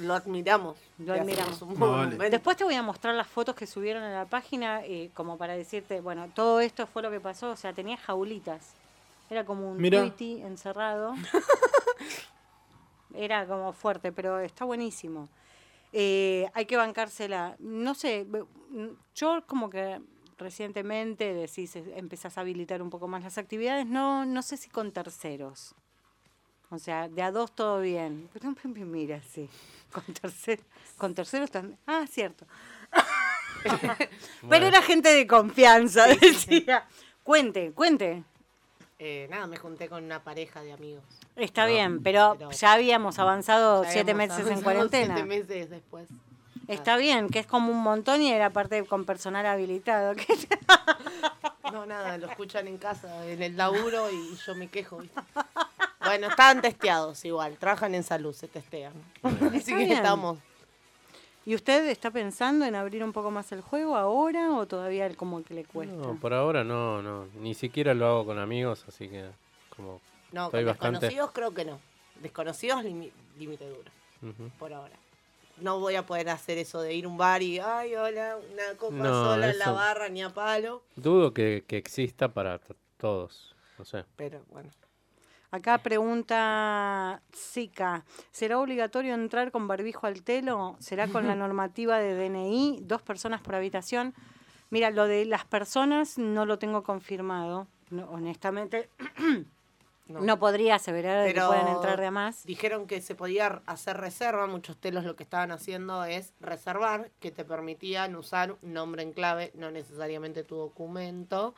Lo admiramos. Lo admiramos. un vale. Después te voy a mostrar las fotos que subieron a la página, eh, como para decirte, bueno, todo esto fue lo que pasó, o sea, tenía jaulitas. Era como un. Tweety encerrado. [LAUGHS] Era como fuerte, pero está buenísimo. Eh, hay que bancársela. No sé, yo como que recientemente decís, empezás a habilitar un poco más las actividades, no, no sé si con terceros. O sea, de a dos todo bien. Pero me mira así. Con, tercer, con terceros también. Ah, cierto. Pero era gente de confianza, decía. Cuente, cuente. Eh, nada, me junté con una pareja de amigos. Está Ah, bien, pero, pero- ya habíamos avanzado Ya siete habíamos meses en cuarentena. Siete meses después. Está bien, que es como un montón y era parte con personal habilitado. No, nada, lo escuchan en casa, en el laburo y yo me quejo. ¿viste? Bueno, estaban testeados igual, trabajan en salud, se testean. Así que bien. estamos. ¿Y usted está pensando en abrir un poco más el juego ahora o todavía como que le cuesta? No, por ahora no, no. Ni siquiera lo hago con amigos, así que como No, Estoy con bastante- desconocidos creo que no. Desconocidos limi- límite duro, por ahora. No voy a poder hacer eso de ir a un bar y, ay, hola, una copa No, sola en la barra, ni a palo. dudo que, que exista para todos. No sé. Pero bueno. Acá pregunta Zika, ¿será obligatorio entrar con barbijo al telo? ¿Será con la [LAUGHS] normativa de DNI? Dos personas por habitación. Mira, lo de las personas no lo tengo confirmado. No, honestamente, [CLEARS THROAT] No. no, podría aseverar de que Pero puedan entrar de a más. Dijeron que se podía hacer reserva, muchos telos lo que estaban haciendo es reservar, que te permitían usar un nombre en clave, no necesariamente tu documento,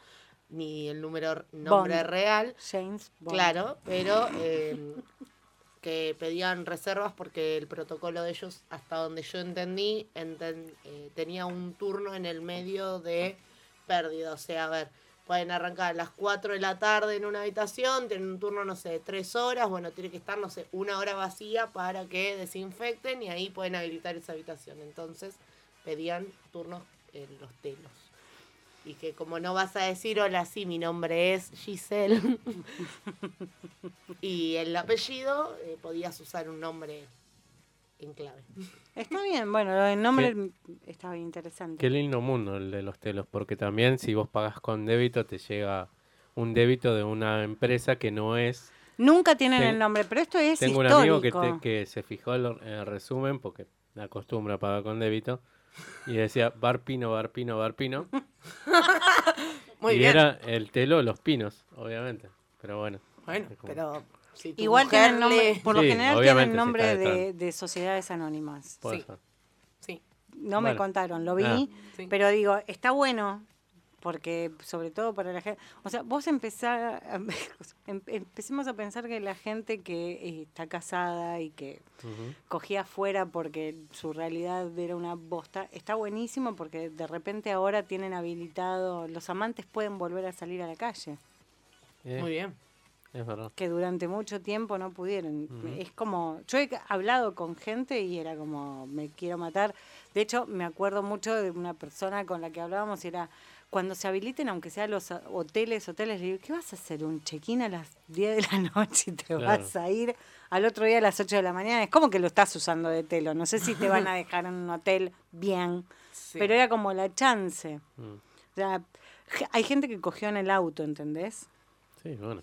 ni el número nombre Bond. real, James Bond. claro, pero [LAUGHS] eh, que pedían reservas porque el protocolo de ellos, hasta donde yo entendí, enten- eh, tenía un turno en el medio de pérdida, o sea, a ver, pueden arrancar a las 4 de la tarde en una habitación, tienen un turno, no sé, de 3 horas, bueno, tiene que estar, no sé, una hora vacía para que desinfecten y ahí pueden habilitar esa habitación. Entonces pedían turnos en los telos. Y que como no vas a decir, hola, sí, mi nombre es Giselle. [LAUGHS] y el apellido, eh, podías usar un nombre en clave. Está bien, bueno, lo del nombre está bien interesante. Qué lindo mundo el de los telos, porque también si vos pagas con débito te llega un débito de una empresa que no es... Nunca tienen Ten- el nombre, pero esto es Tengo un amigo que, te- que se fijó el, el resumen porque la acostumbra a pagar con débito y decía Barpino, Barpino, Barpino. [LAUGHS] Muy y bien. era el telo Los Pinos, obviamente. Pero bueno. Bueno, como- pero si tu Igual mujer tienen nombre, le- por lo Sí, general obviamente, tienen si nombre está de, detrás. de sociedades anónimas. puede sí. ser. No me Bueno. contaron, lo vi, Ah. sí. pero digo, está bueno, porque sobre todo para la gente, o sea, vos empezás, [LAUGHS] a- em- empecemos a pensar que la gente que eh, está casada y que cogía afuera porque su realidad era una bosta, está buenísimo porque de repente ahora tienen habilitado, los amantes pueden volver a salir a la calle, Eh, muy bien. Es verdad. que durante mucho tiempo no pudieron. Es como, yo he hablado con gente y era como, me quiero matar. De hecho, me acuerdo mucho de una persona con la que hablábamos y era, cuando se habiliten, aunque sea los a- hoteles, hoteles, le digo, ¿qué vas a hacer? ¿Un check-in a las 10 de la [LAUGHS] noche y te Claro. vas a ir al otro día a las 8 de la mañana? Es como que lo estás usando de telo. No sé si te van a dejar en un hotel bien, Sí. pero era como la chance. Mm. O sea, hay gente que cogió en el auto, ¿entendés? Sí, bueno.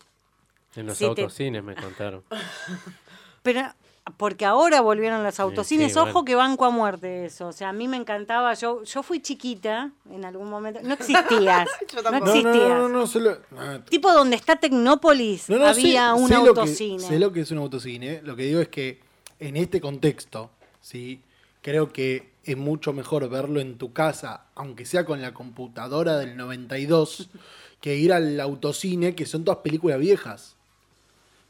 En los te- autocines me contaron. [LAUGHS] Pero porque ahora volvieron los autocines, sí, ojo bueno. que banco a muerte eso. O sea, a mí me encantaba, yo yo fui chiquita en algún momento, no existías, [LAUGHS] Yo no existías. no, no, no, solo- Tipo donde está Tecnópolis, No, no, había sé- un sé lo que- autocine. sé lo que es un autocine. Lo que digo es que en este contexto, ¿sí? creo que es mucho mejor verlo en tu casa, aunque sea con la computadora del 92, [LAUGHS] que ir al autocine, que son todas películas viejas.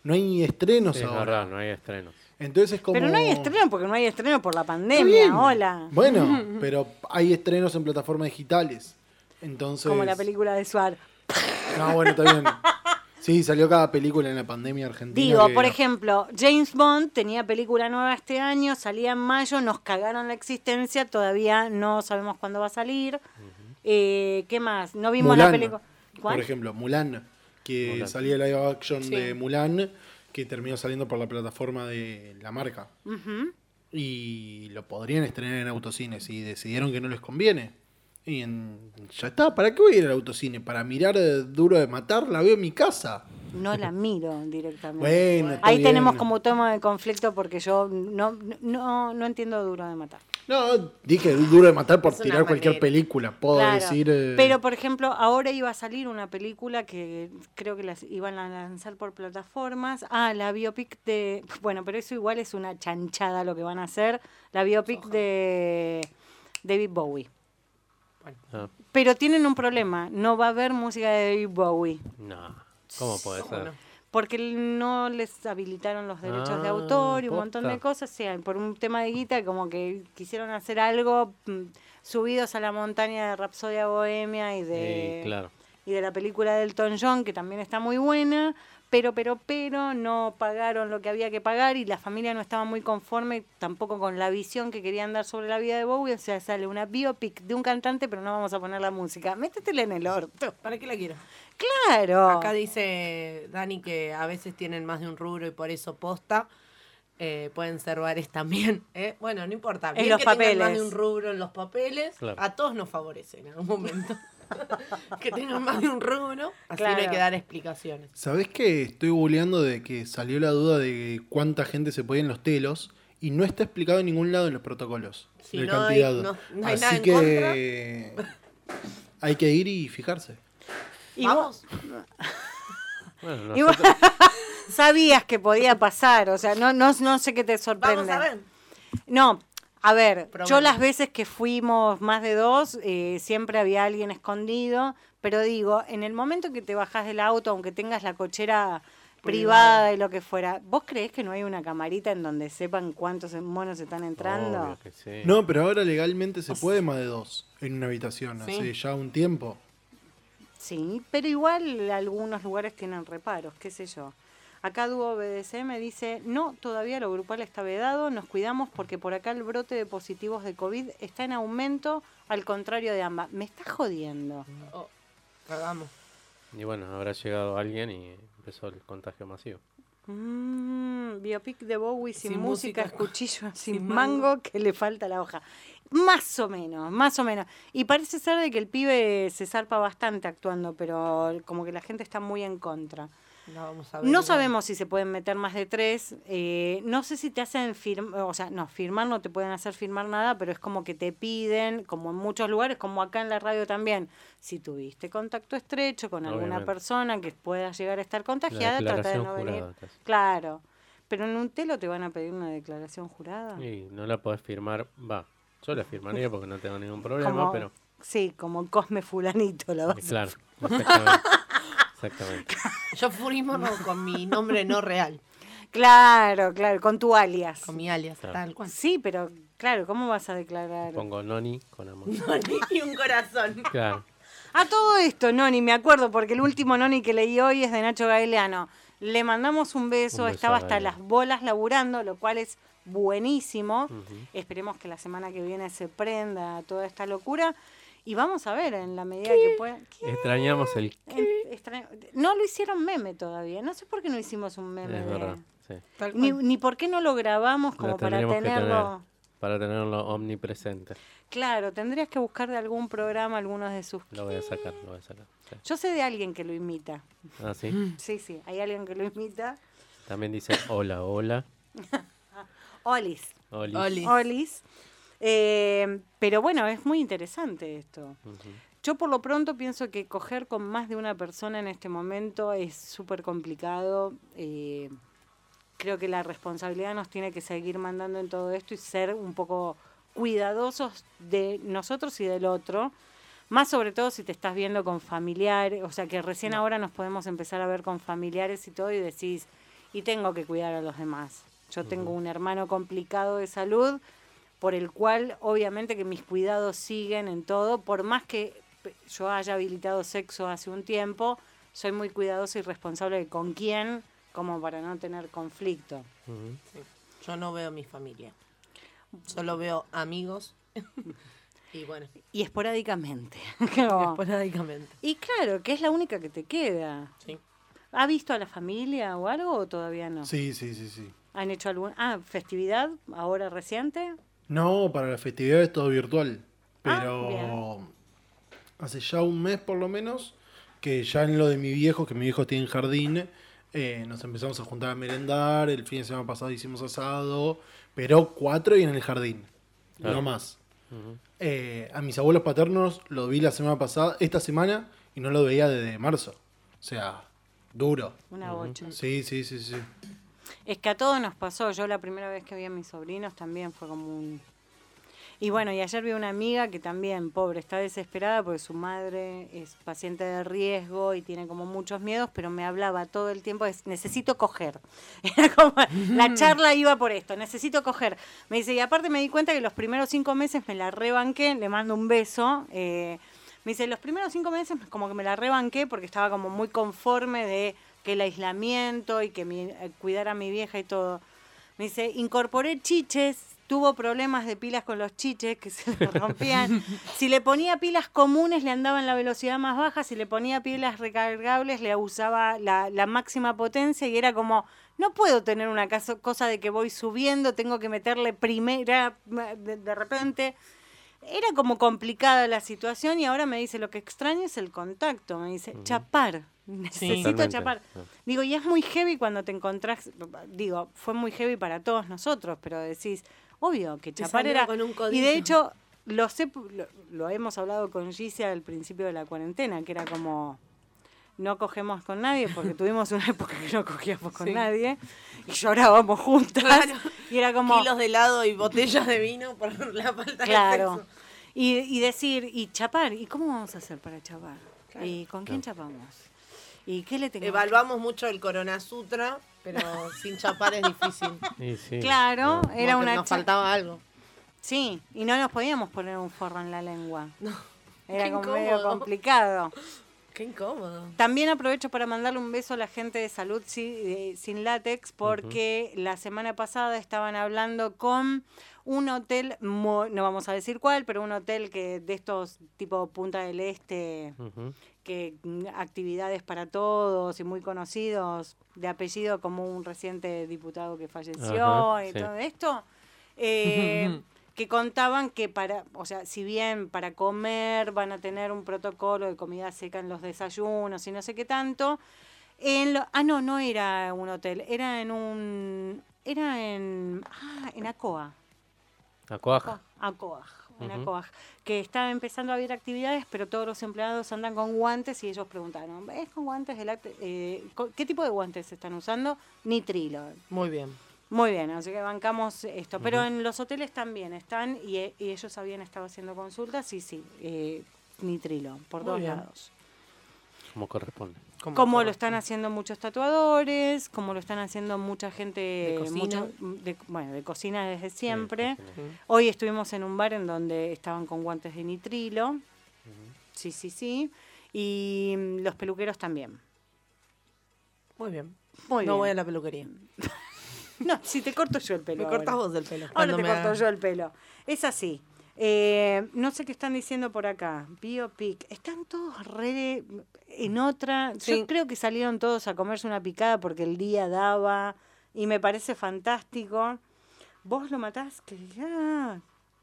No hay estrenos Sí, es ahora. verdad, no hay estrenos. Entonces es como... Pero no hay estreno porque no hay estreno por la pandemia, hola. Bueno, [LAUGHS] pero hay estrenos en plataformas digitales. Entonces... Como la película de Suar. No, bueno, está bien. Sí, salió cada película en la pandemia argentina. Digo, que- por ejemplo, James Bond tenía película nueva este año, salía en mayo, nos cagaron la existencia, todavía no sabemos cuándo va a salir. Eh, ¿Qué más? No vimos la película. Por ejemplo, Mulan, que Mulan. salía el live action Sí. de Mulan, que terminó saliendo por la plataforma de la marca. Y lo podrían estrenar en autocines y decidieron que no les conviene. Y en- ya está, ¿para qué voy a ir al autocine? ¿Para mirar Duro de Matar? La veo en mi casa. No la miro directamente. Bueno, Ahí bien. tenemos como tema de conflicto porque yo no, no, no entiendo duro de matar. No, dije Duro de Matar por Es tirar cualquier película. Puedo Claro. decir... eh, Pero, por ejemplo, ahora iba a salir una película que creo que las iban a lanzar por plataformas. Ah, la biopic de... Bueno, pero eso igual es una chanchada lo que van a hacer. La biopic de David Bowie. Ah, Pero tienen un problema. No va a haber música de David Bowie. no, ¿cómo puede ¿Cómo ser? no? Porque no les habilitaron los derechos de Ah, autor y un montón de cosas. O sea, por un tema de guita, como que quisieron hacer algo mm, subidos a la montaña de Rapsodia Bohemia y de, Sí, claro. y de la película de Elton John, que también está muy buena. Pero, pero, pero no pagaron lo que había que pagar y la familia no estaba muy conforme tampoco con la visión que querían dar sobre la vida de Bowie. O sea, sale una biopic de un cantante, pero no vamos a poner la música. Métetela en el orto. ¿Para qué la quiero? Claro. Acá dice Dani que a veces tienen más de un rubro y por eso posta. Eh, pueden ser bares también. [LAUGHS] ¿eh? Bueno, no importa. En Bien los que tengan más papeles. de un rubro en los papeles. Claro. A todos nos favorece en algún momento. [LAUGHS] que tengan más de un rubro. Así no hay que dar explicaciones. ¿Sabés que estoy googleando de que salió la duda de cuánta gente se puede en los telos y no está explicado en ningún lado en los protocolos? Si de no hay- cantidad. no- no hay Así nada en que [LAUGHS] hay que ir y fijarse. Y vos- Vamos. [LAUGHS] Bueno, Igual- nosotros- [LAUGHS] sabías que podía pasar, o sea, no, no, no sé qué te sorprende. Vamos a ver. No, a ver, yo las veces que fuimos más de dos, eh, siempre había alguien escondido, pero digo, en el momento que te bajás del auto, aunque tengas la cochera privada y lo que fuera, ¿vos creés que no hay una camarita en donde sepan cuántos monos están entrando? Obvio que sí. No, pero ahora legalmente se puede más de dos en una habitación, Sí. hace ya un tiempo. Sí, pero igual algunos lugares tienen reparos, qué sé yo. Acá Duo BDC me dice, no, todavía lo grupal está vedado, nos cuidamos porque por acá el brote de positivos de COVID está en aumento, al contrario de ambas. Me está jodiendo. Oh, cagamos. Y bueno, habrá llegado alguien y empezó el contagio masivo. Mm, biopic de Bowie sin, Sin música, música, cuchillo, [LAUGHS] sin, sin mango, mango. que le falta la hoja. Más o menos, más o menos. Y parece ser de que el pibe se zarpa bastante actuando, pero como que la gente está muy en contra. La vamos a ver No igual. sabemos si se pueden meter más de tres. eh, no sé si te hacen firmar, o sea, no, firmar no te pueden hacer firmar nada, pero es como que te piden, como en muchos lugares, como acá en la radio también, si tuviste contacto estrecho con alguna Obviamente. persona que pueda llegar a estar contagiada, trata de no venir. casi. Claro. Pero en un telo te van a pedir una declaración jurada. Y no la podés firmar, va. Yo la firmaría porque no tengo ningún problema, Como- pero. Sí, como Cosme Fulanito la vas a- Claro, [LAUGHS] exactamente. exactamente. Yo no, con mi nombre no real, Claro, claro, con tu alias. con mi alias, Claro. tal cual. Sí, pero claro, ¿cómo vas a declarar? Pongo Noni con amor. [LAUGHS] y un corazón. Claro. A todo esto, Noni, me acuerdo, porque el último Noni que leí hoy es de Nacho Gaeleano. Le mandamos un beso, Un beso estaba hasta las bolas laburando, lo cual es buenísimo. Esperemos que la semana que viene se prenda toda esta locura. Y vamos a ver en la medida que pueda. ¿Qué? Extrañamos el. Extraño- No lo hicieron meme todavía. No sé por qué no hicimos un meme. Es de- verdad. Sí. Ni, por qué no lo grabamos Lo como para tenerlo. tener, para tenerlo omnipresente. Claro, tendrías que buscar de algún programa algunos de sus. Lo voy a sacar, lo voy a sacar. sí. Yo sé de alguien que lo imita. Ah, sí. Sí, sí, hay alguien que lo imita. También dice hola, hola. [LAUGHS] Olis. Oli. Oli. Olis. Eh, pero bueno, es muy interesante esto. Yo por lo pronto pienso que coger con más de una persona en este momento es súper complicado. eh, creo que la responsabilidad nos tiene que seguir mandando en todo esto y ser un poco cuidadosos de nosotros y del otro. Más sobre todo si te estás viendo con familiares, o sea que recién ahora nos podemos empezar a ver con familiares y todo y decís, y tengo que cuidar a los demás. Yo tengo un hermano complicado de salud, por el cual obviamente que mis cuidados siguen en todo, por más que yo haya habilitado sexo hace un tiempo, soy muy cuidadosa y responsable de con quién, como para no tener conflicto. Sí. Yo no veo mi familia. Solo veo amigos. [LAUGHS] y bueno, Y esporádicamente. [LAUGHS] Como- esporádicamente. y claro, que es la única que te queda. Sí. ¿Ha visto a la familia o algo o todavía no? Sí, sí, sí, sí. ¿Han hecho algún... Ah, festividad ahora reciente? No, para la festividad es todo virtual. Ah, Pero hace ya un mes por lo menos que ya en lo de mi viejo, que mi viejo tiene jardín, eh, nos empezamos a juntar a merendar. El fin de semana pasado hicimos asado, pero cuatro y en el jardín, Claro. no más. Eh, a mis abuelos paternos lo vi la semana pasada, esta semana, y no lo veía desde marzo. O sea, duro. Una bocha. Sí, sí, sí, sí. Es que a todos nos pasó. Yo la primera vez que vi a mis sobrinos también fue como un... Y bueno, y ayer vi una amiga que también, pobre, está desesperada porque su madre es paciente de riesgo y tiene como muchos miedos, pero me hablaba todo el tiempo de necesito coger. [LAUGHS] Era como, la charla iba por esto, necesito coger. Me dice, y aparte me di cuenta que los primeros cinco meses me la rebanqué, le mando un beso. eh, me dice, los primeros cinco meses como que me la rebanqué porque estaba como muy conforme de que el aislamiento y que mi, eh, cuidar a mi vieja y todo. Me dice, incorporé chiches, tuvo problemas de pilas con los chiches que se le rompían. [LAUGHS] si le ponía pilas comunes le andaba en la velocidad más baja, si le ponía pilas recargables le usaba la, la máxima potencia y era como, no puedo tener una caso- cosa de que voy subiendo, tengo que meterle primera de, de repente. Era como complicada la situación y ahora me dice, lo que extraño es el contacto, me dice, chapar, necesito chapar. Sí. Digo, y es muy heavy cuando te encontrás, digo, fue muy heavy para todos nosotros, pero decís, obvio que chapar era... con un y de hecho, lo sé, lo, lo hemos hablado con Gicia al principio de la cuarentena, que era como, no cogemos con nadie, porque [LAUGHS] tuvimos una época que no cogíamos con Sí. nadie, y llorábamos juntas, Claro. [LAUGHS] y era como... Kilos de helado y botellas de vino por la falta Claro. de sexo. Y, y decir, y chapar, ¿y cómo vamos a hacer para chapar? ¿Y con quién chapamos? ¿Y qué le tengo Evaluamos mucho el Corona Sutra, pero [LAUGHS] sin chapar es difícil. Sí, Claro, no. era una nos faltaba algo. Sí, y no nos podíamos poner un forro en la lengua. Era como medio complicado. Qué incómodo. También aprovecho para mandarle un beso a la gente de Salud eh, Sin Látex porque la semana pasada estaban hablando con un hotel, mo- no vamos a decir cuál, pero un hotel que de estos tipo Punta del Este, que mm, actividades para todos y muy conocidos, de apellido como un reciente diputado que falleció y sí. todo esto, [LAUGHS] eh, que contaban que para, o sea, si bien para comer van a tener un protocolo de comida seca en los desayunos y no sé qué tanto, en lo- ah no, no era un hotel, era en un, era en, ah, en Acoa. Acuaja. Acoaj, en. Acoaj, que está empezando a haber actividades, pero todos los empleados andan con guantes y ellos preguntaron, ¿es con guantes del acte- eh, co- ¿Qué tipo de guantes están usando? Nitrilo. Muy bien. Muy bien, así que bancamos esto. Pero en los hoteles también están y, y ellos habían estado haciendo consultas y sí, eh, nitrilo, por Muy dos bien. lados. Como corresponde. Como, Como lo están haciendo muchos tatuadores, como lo están haciendo mucha gente De cocina. mucho- de, bueno, de cocina desde siempre. cocina. Hoy estuvimos en un bar en donde estaban con guantes de nitrilo. Sí, sí, sí. Y mm, los peluqueros también. Muy bien. Muy no bien. voy a la peluquería. [LAUGHS] No, si te corto yo el pelo. Me ahora. cortas vos del pelo. Ahora Cuando te me corto haga- yo el pelo. Es así. Eh, no sé qué están diciendo por acá. Biopic. Están todos re en otra. Sí. Yo creo que salieron todos a comerse una picada porque el día daba. Y me parece fantástico. Vos lo matás. Que, ah,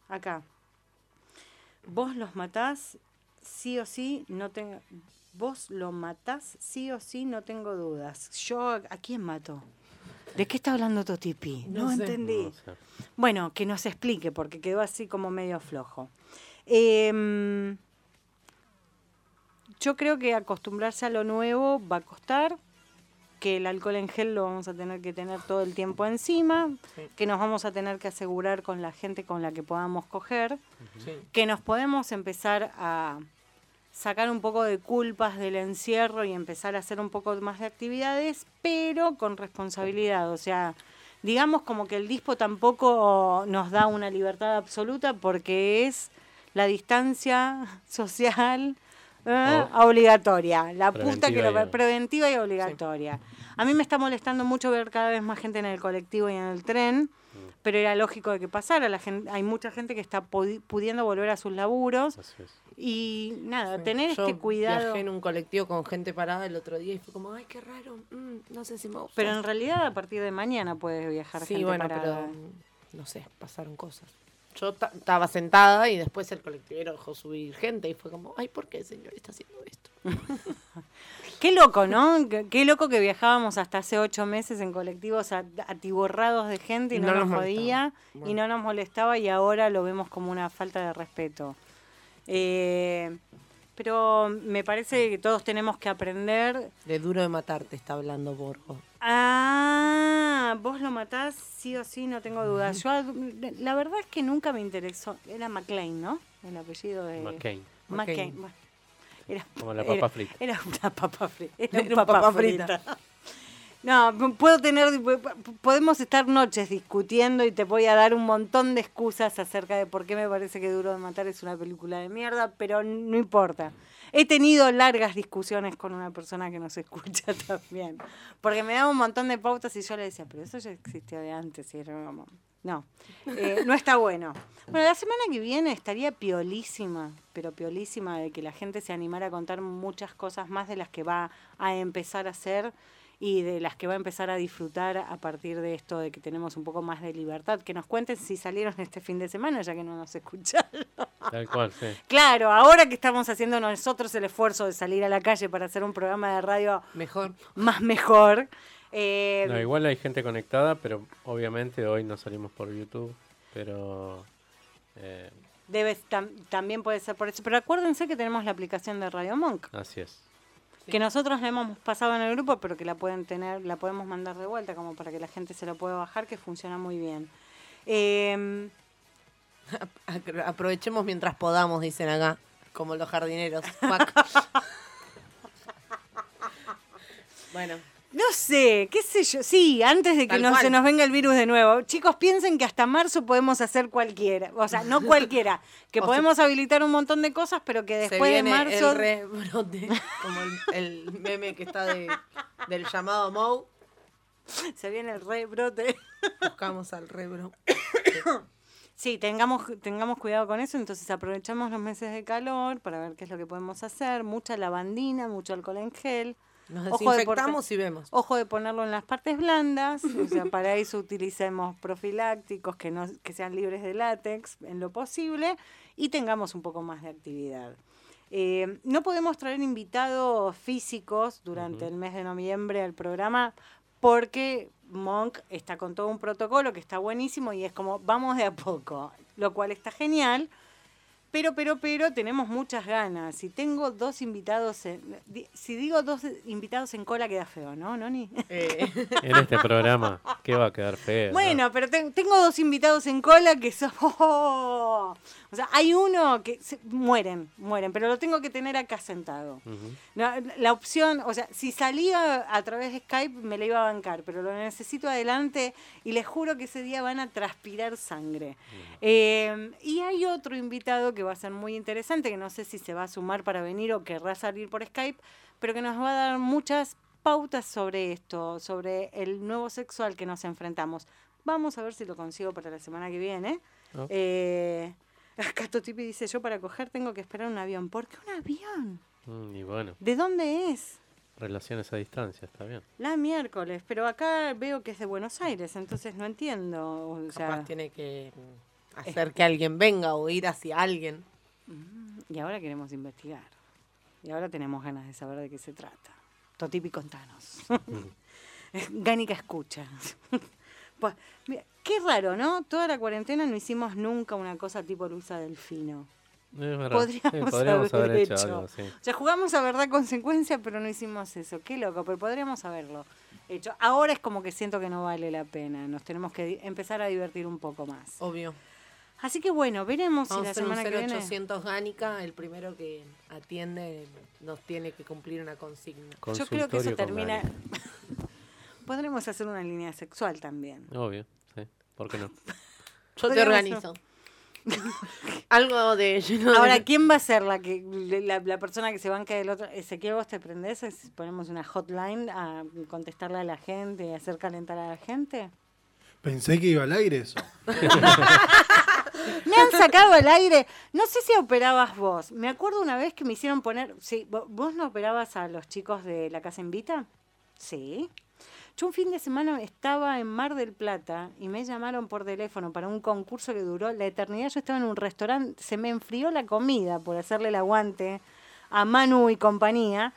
acá. Vos los matás, sí o sí, no tengo. Vos lo matás, sí o sí, no tengo dudas. Yo, ¿a quién mato? ¿De qué está hablando Totipi? No, No sé. entendí. No, o sea, Bueno, que nos explique, porque quedó así como medio flojo. Em, yo creo que acostumbrarse a lo nuevo va a costar, que el alcohol en gel lo vamos a tener que tener todo el tiempo encima, Sí. que nos vamos a tener que asegurar con la gente con la que podamos coger, Sí. que nos podemos empezar a sacar un poco de culpas del encierro y empezar a hacer un poco más de actividades, pero con responsabilidad. O sea, digamos como que el dispo tampoco nos da una libertad absoluta porque es la distancia [LAUGHS] social eh, O- obligatoria, la puta que lo y- preventiva y obligatoria. A mí me está molestando mucho ver cada vez más gente en el colectivo y en el tren, pero era lógico de que pasara. La gente, hay mucha gente que está pudi- pudiendo volver a sus laburos así es. Y nada, Sí. tener Yo este cuidado. Viajé en un colectivo con gente parada el otro día y fue como, ay, qué raro. mm, no sé si me gusta. Pero en realidad a partir de mañana puedes viajar Sí, gente bueno, parada. pero mm, no sé, pasaron cosas. Yo ta- estaba sentada y después el colectivero dejó subir gente y fue como, ay, ¿por qué el señor está haciendo esto? [LAUGHS] [LAUGHS] Qué loco, ¿no? Qué, qué loco que viajábamos hasta hace ocho meses en colectivos atiborrados de gente y no, No nos nos jodía y no nos molestaba y ahora lo vemos como una falta de respeto. Eh, pero me parece que todos tenemos que aprender. De duro de matarte está hablando Borgo. Ah, vos lo matás, sí o sí, no tengo dudas. Yo, la verdad es que nunca me interesó. Era McLean, ¿no? El apellido de. McCain. McCain. McCain. bueno. Era, Como la era- papa frita. Era una papa frita. Era, Era un papa, papa frita. frita. No, puedo tener, podemos estar noches discutiendo y te voy a dar un montón de excusas acerca de por qué me parece que Duro de Matar es una película de mierda, pero no importa. He tenido largas discusiones con una persona que nos [LAUGHS] escucha también, porque me daba un montón de pautas y yo le decía, pero eso ya existió de antes y era como, no, eh, no está bueno. Bueno, la semana que viene estaría piolísima, pero piolísima de que la gente se animara a contar muchas cosas más de las que va a empezar a hacer y de las que va a empezar a disfrutar a partir de esto de que tenemos un poco más de libertad. Que nos cuenten si salieron este fin de semana, ya que no nos escucharon. Tal cual, sí. [LAUGHS] Claro, ahora que estamos haciendo nosotros el esfuerzo de salir a la calle para hacer un programa de radio Mejor. más mejor. eh, No, igual hay gente conectada, pero obviamente hoy no salimos por YouTube. Pero eh, debe, tam- también puede ser por eso. Pero acuérdense que tenemos la aplicación de Radio Monk. así es. Que nosotros la hemos pasado en el grupo, pero que la pueden tener, la podemos mandar de vuelta como para que la gente se la pueda bajar, que funciona muy bien. Eh, [LAUGHS] Apro- Aprovechemos mientras podamos, dicen acá, como los jardineros. [LAUGHS] [LAUGHS] Bueno, No sé, qué sé yo. Sí, antes de que no se nos venga el virus de nuevo. Chicos, piensen que hasta marzo podemos hacer cualquiera. O sea, no [LAUGHS] cualquiera. Que O podemos habilitar un montón de cosas, pero que Se después de viene marzo. el rebrote, como el, el meme que está de, del llamado Moe. Se viene el rebrote. Buscamos al rebro. Sí, tengamos, tengamos cuidado con eso, entonces aprovechamos los meses de calor para ver qué es lo que podemos hacer. Mucha lavandina, mucho alcohol en gel. Nos Ojo de desinfectamos porte- y vemos. Ojo de ponerlo en las partes blandas, o sea, [LAUGHS] para eso utilicemos profilácticos que, no, que sean libres de látex en lo posible y tengamos un poco más de actividad. Eh, no podemos traer invitados físicos durante el mes de noviembre al programa porque Monk está con todo un protocolo que está buenísimo y es como vamos de a poco, lo cual está genial. Pero, pero, pero, tenemos muchas ganas. Si tengo dos invitados, en, si digo dos invitados en cola queda feo, ¿no, Noni? Eh, [LAUGHS] En este programa, ¿qué va a quedar feo? no? Bueno, pero te- tengo dos invitados en cola que son... [LAUGHS] O sea, hay uno que se- mueren, mueren, pero lo tengo que tener acá sentado. La opción, o sea, si salía a través de Skype me la iba a bancar, pero lo necesito adelante y les juro que ese día van a transpirar sangre. Eh, y hay otro invitado que va a ser muy interesante, que no sé si se va a sumar para venir o querrá salir por Skype, pero que nos va a dar muchas pautas sobre esto, sobre el nuevo sexo al que nos enfrentamos. Vamos a ver si lo consigo para la semana que viene. Ok. Eh, [LAUGHS] acá Totipi dice, yo para coger tengo que esperar un avión. ¿Por qué un avión? Mm, y bueno, ¿De dónde es? relaciones a distancia, está bien. La miércoles, pero acá veo que es de Buenos Aires, entonces no entiendo. O sea, capaz tiene que hacer que alguien venga o ir hacia alguien. y ahora queremos investigar. Y ahora tenemos ganas de saber de qué se trata. Totipi, contanos. [LAUGHS] Gánica escucha. [LAUGHS] pues, mira, qué raro, ¿no? Toda la cuarentena no hicimos nunca una cosa tipo Luisa Delfino. Verdad. Podríamos, Sí, podríamos haber, haber hecho, hecho. algo así. O sea, jugamos a verdad consecuencia, pero no hicimos eso. Qué loco, pero podríamos haberlo hecho. Ahora es como que siento que no vale la pena. Nos tenemos que empezar a divertir un poco más. Obvio. Así que bueno, veremos si Vamos a la hacer un semana que viene. 0800 Gánica, el primero que atiende nos tiene que cumplir una consigna. Yo creo que eso termina. [LAUGHS] Podremos hacer una línea sexual también. Obvio, sí. ¿Por qué no? [LAUGHS] Yo te organizo. [LAUGHS] Algo de lleno de- Ahora, ¿quién va a ser la que la, la persona que se banca del otro? Ezequiel, vos te prendés, si ponemos una hotline a contestarle a la gente y hacer calentar a la gente. Pensé que iba al aire eso. Me han sacado al aire. No sé si operabas vos. Me acuerdo una vez que me hicieron poner. Sí, vo- ¿vos no operabas a los chicos de la casa Invita? Sí. Yo un fin de semana estaba en Mar del Plata y me llamaron por teléfono para un concurso que duró la eternidad. Yo estaba en un restaurante, se me enfrió la comida por hacerle el aguante a Manu y compañía.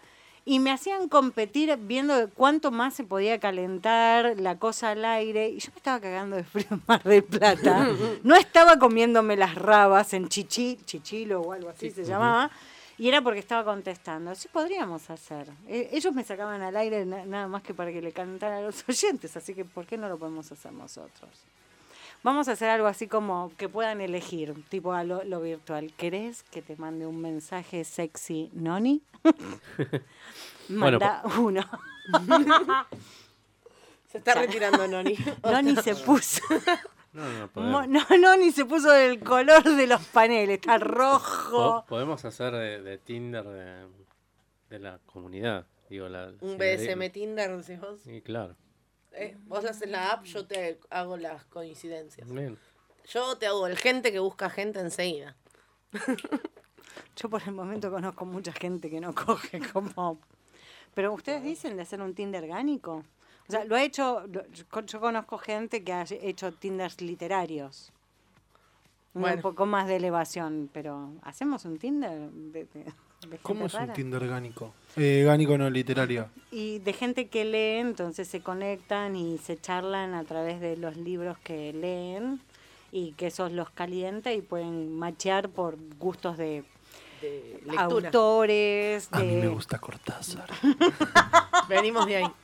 Y me hacían competir viendo cuánto más se podía calentar la cosa al aire. Y yo me estaba cagando de frío en Mar del Plata. [LAUGHS] No estaba comiéndome las rabas en chichi, chichilo o algo así se llamaba. Y era porque estaba contestando. Sí, podríamos hacer. Eh, ellos me sacaban al aire na- nada más que para que le cantara a los [LAUGHS] oyentes. Así que, ¿por qué no lo podemos hacer nosotros? Vamos a hacer algo así como que puedan elegir, tipo a lo, lo virtual. ¿Querés que te mande un mensaje sexy, Noni? [LAUGHS] Bueno, Manda uno. [LAUGHS] Se está retirando Noni. [LAUGHS] Noni se puso. No, no, podemos. No, Noni se puso el color de los paneles. Está rojo. Po- podemos hacer de, de Tinder de, de la comunidad. Digo, la, Un si BSM Tinder, decís vos. Sí, claro. Eh, vos haces la app, yo te hago las coincidencias. Bien. Yo te hago el gente que busca gente enseguida. [LAUGHS] Yo por el momento conozco mucha gente que no coge [LAUGHS] como... Pero ustedes dicen de hacer un Tinder orgánico. O sea, lo ha hecho, yo conozco gente que ha hecho Tinders literarios. Un poco más de elevación, pero ¿hacemos un Tinder? ¿Cómo es un? Tinder gánico? Eh, gánico no literario. Y de gente que lee, entonces se conectan y se charlan a través de los libros que leen y que esos los calienta y pueden machear por gustos de De lectura. autores, A mí me gusta Cortázar. [LAUGHS] Venimos de ahí. [LAUGHS]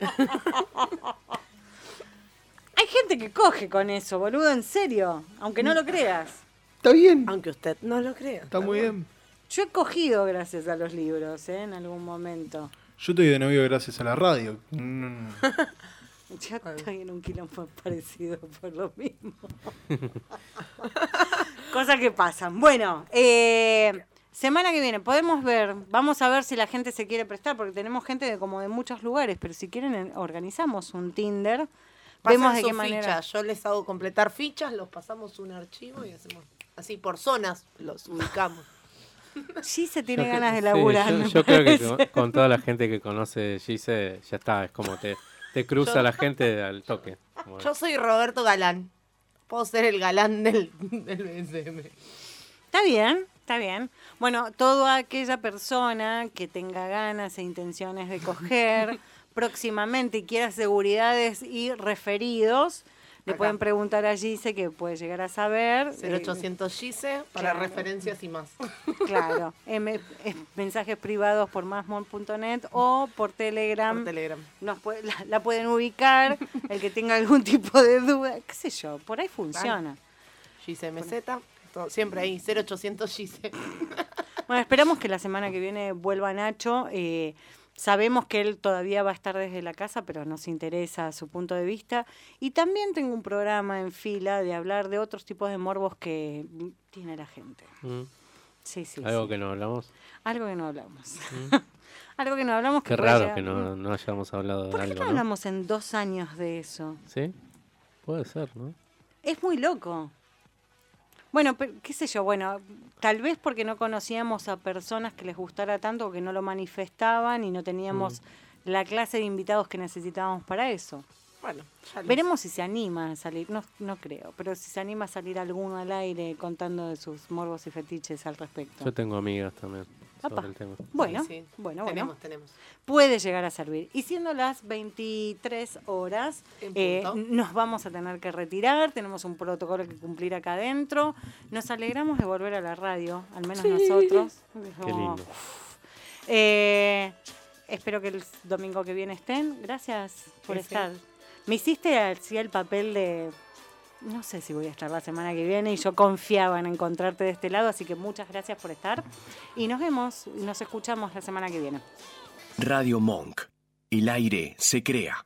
Hay gente que coge con eso, boludo, en serio, aunque no lo creas. Está bien, Aunque usted no lo crea. está muy bien. Yo he cogido gracias a los libros, ¿eh? En algún momento. Yo estoy de novio gracias a la radio. Mm. [LAUGHS] Yo estoy en un quilombo parecido por lo mismo. [LAUGHS] Cosas que pasan. Bueno, eh, semana que viene podemos ver, vamos a ver si la gente se quiere prestar, porque tenemos gente de como de muchos lugares, pero si quieren organizamos un Tinder. Pasan Vemos de sus qué manera. fichas. Yo les hago completar fichas, los pasamos un archivo y hacemos así por zonas, los ubicamos. Sí se tiene Yo ganas de sí, laburar. yo, me yo creo que con, con toda la gente que conoce Gise, ya está, es como te, te cruza Yo- la [LAUGHS] gente al toque. Yo soy Roberto Galán. Puedo ser el galán del, del BSM. Está bien, está bien. Bueno, toda aquella persona que tenga ganas e intenciones de coger [LAUGHS] próximamente y quiera seguridades y referidos, le Acá. pueden preguntar a Gise que puede llegar a saber. eh, 0800 Gise para claro. referencias y más. [LAUGHS] claro, M- eh, mensajes privados por masmon.net o por Telegram. Por Telegram. Nos puede- la, la pueden ubicar, el que tenga algún tipo de duda, qué sé yo, por ahí funciona. Gise MZ. todo- siempre ahí, 0800 Gise. Bueno, esperamos que la semana que viene vuelva Nacho. eh, sabemos que él todavía va a estar desde la casa, pero nos interesa su punto de vista. Y también tengo un programa en fila de hablar de otros tipos de morbos que mm, tiene la gente. Mm, Sí, sí. Algo sí. que no hablamos. Algo que no hablamos. [LAUGHS] Algo que no hablamos. Qué que raro llegar- que no, no hayamos hablado de ¿Por qué algo, no ¿no? hablamos en dos años de eso? ¿Sí? Puede ser, ¿no? Es muy loco. Bueno, pero, qué sé yo, bueno, tal vez porque no conocíamos a personas que les gustara tanto o que no lo manifestaban y no teníamos la clase de invitados que necesitábamos para eso. Bueno, Veremos si se anima a salir, no, no creo, pero si se anima a salir alguno al aire contando de sus morbos y fetiches al respecto. Yo tengo amigas también Apa. sobre el tema. Bueno, Sí, sí. bueno, tenemos, bueno. tenemos. Puede llegar a servir. Y siendo las 23 horas, eh, nos vamos a tener que retirar, tenemos un protocolo que cumplir acá adentro. Nos alegramos de volver a la radio, al menos nosotros. Qué lindo. Eh, espero que el domingo que viene estén. Gracias por Sí, sí. estar. Me hiciste así el papel de... No sé si voy a estar la semana que viene y yo confiaba en encontrarte de este lado, así que muchas gracias por estar. Y nos vemos nos escuchamos la semana que viene. Radio Monk. El aire se crea.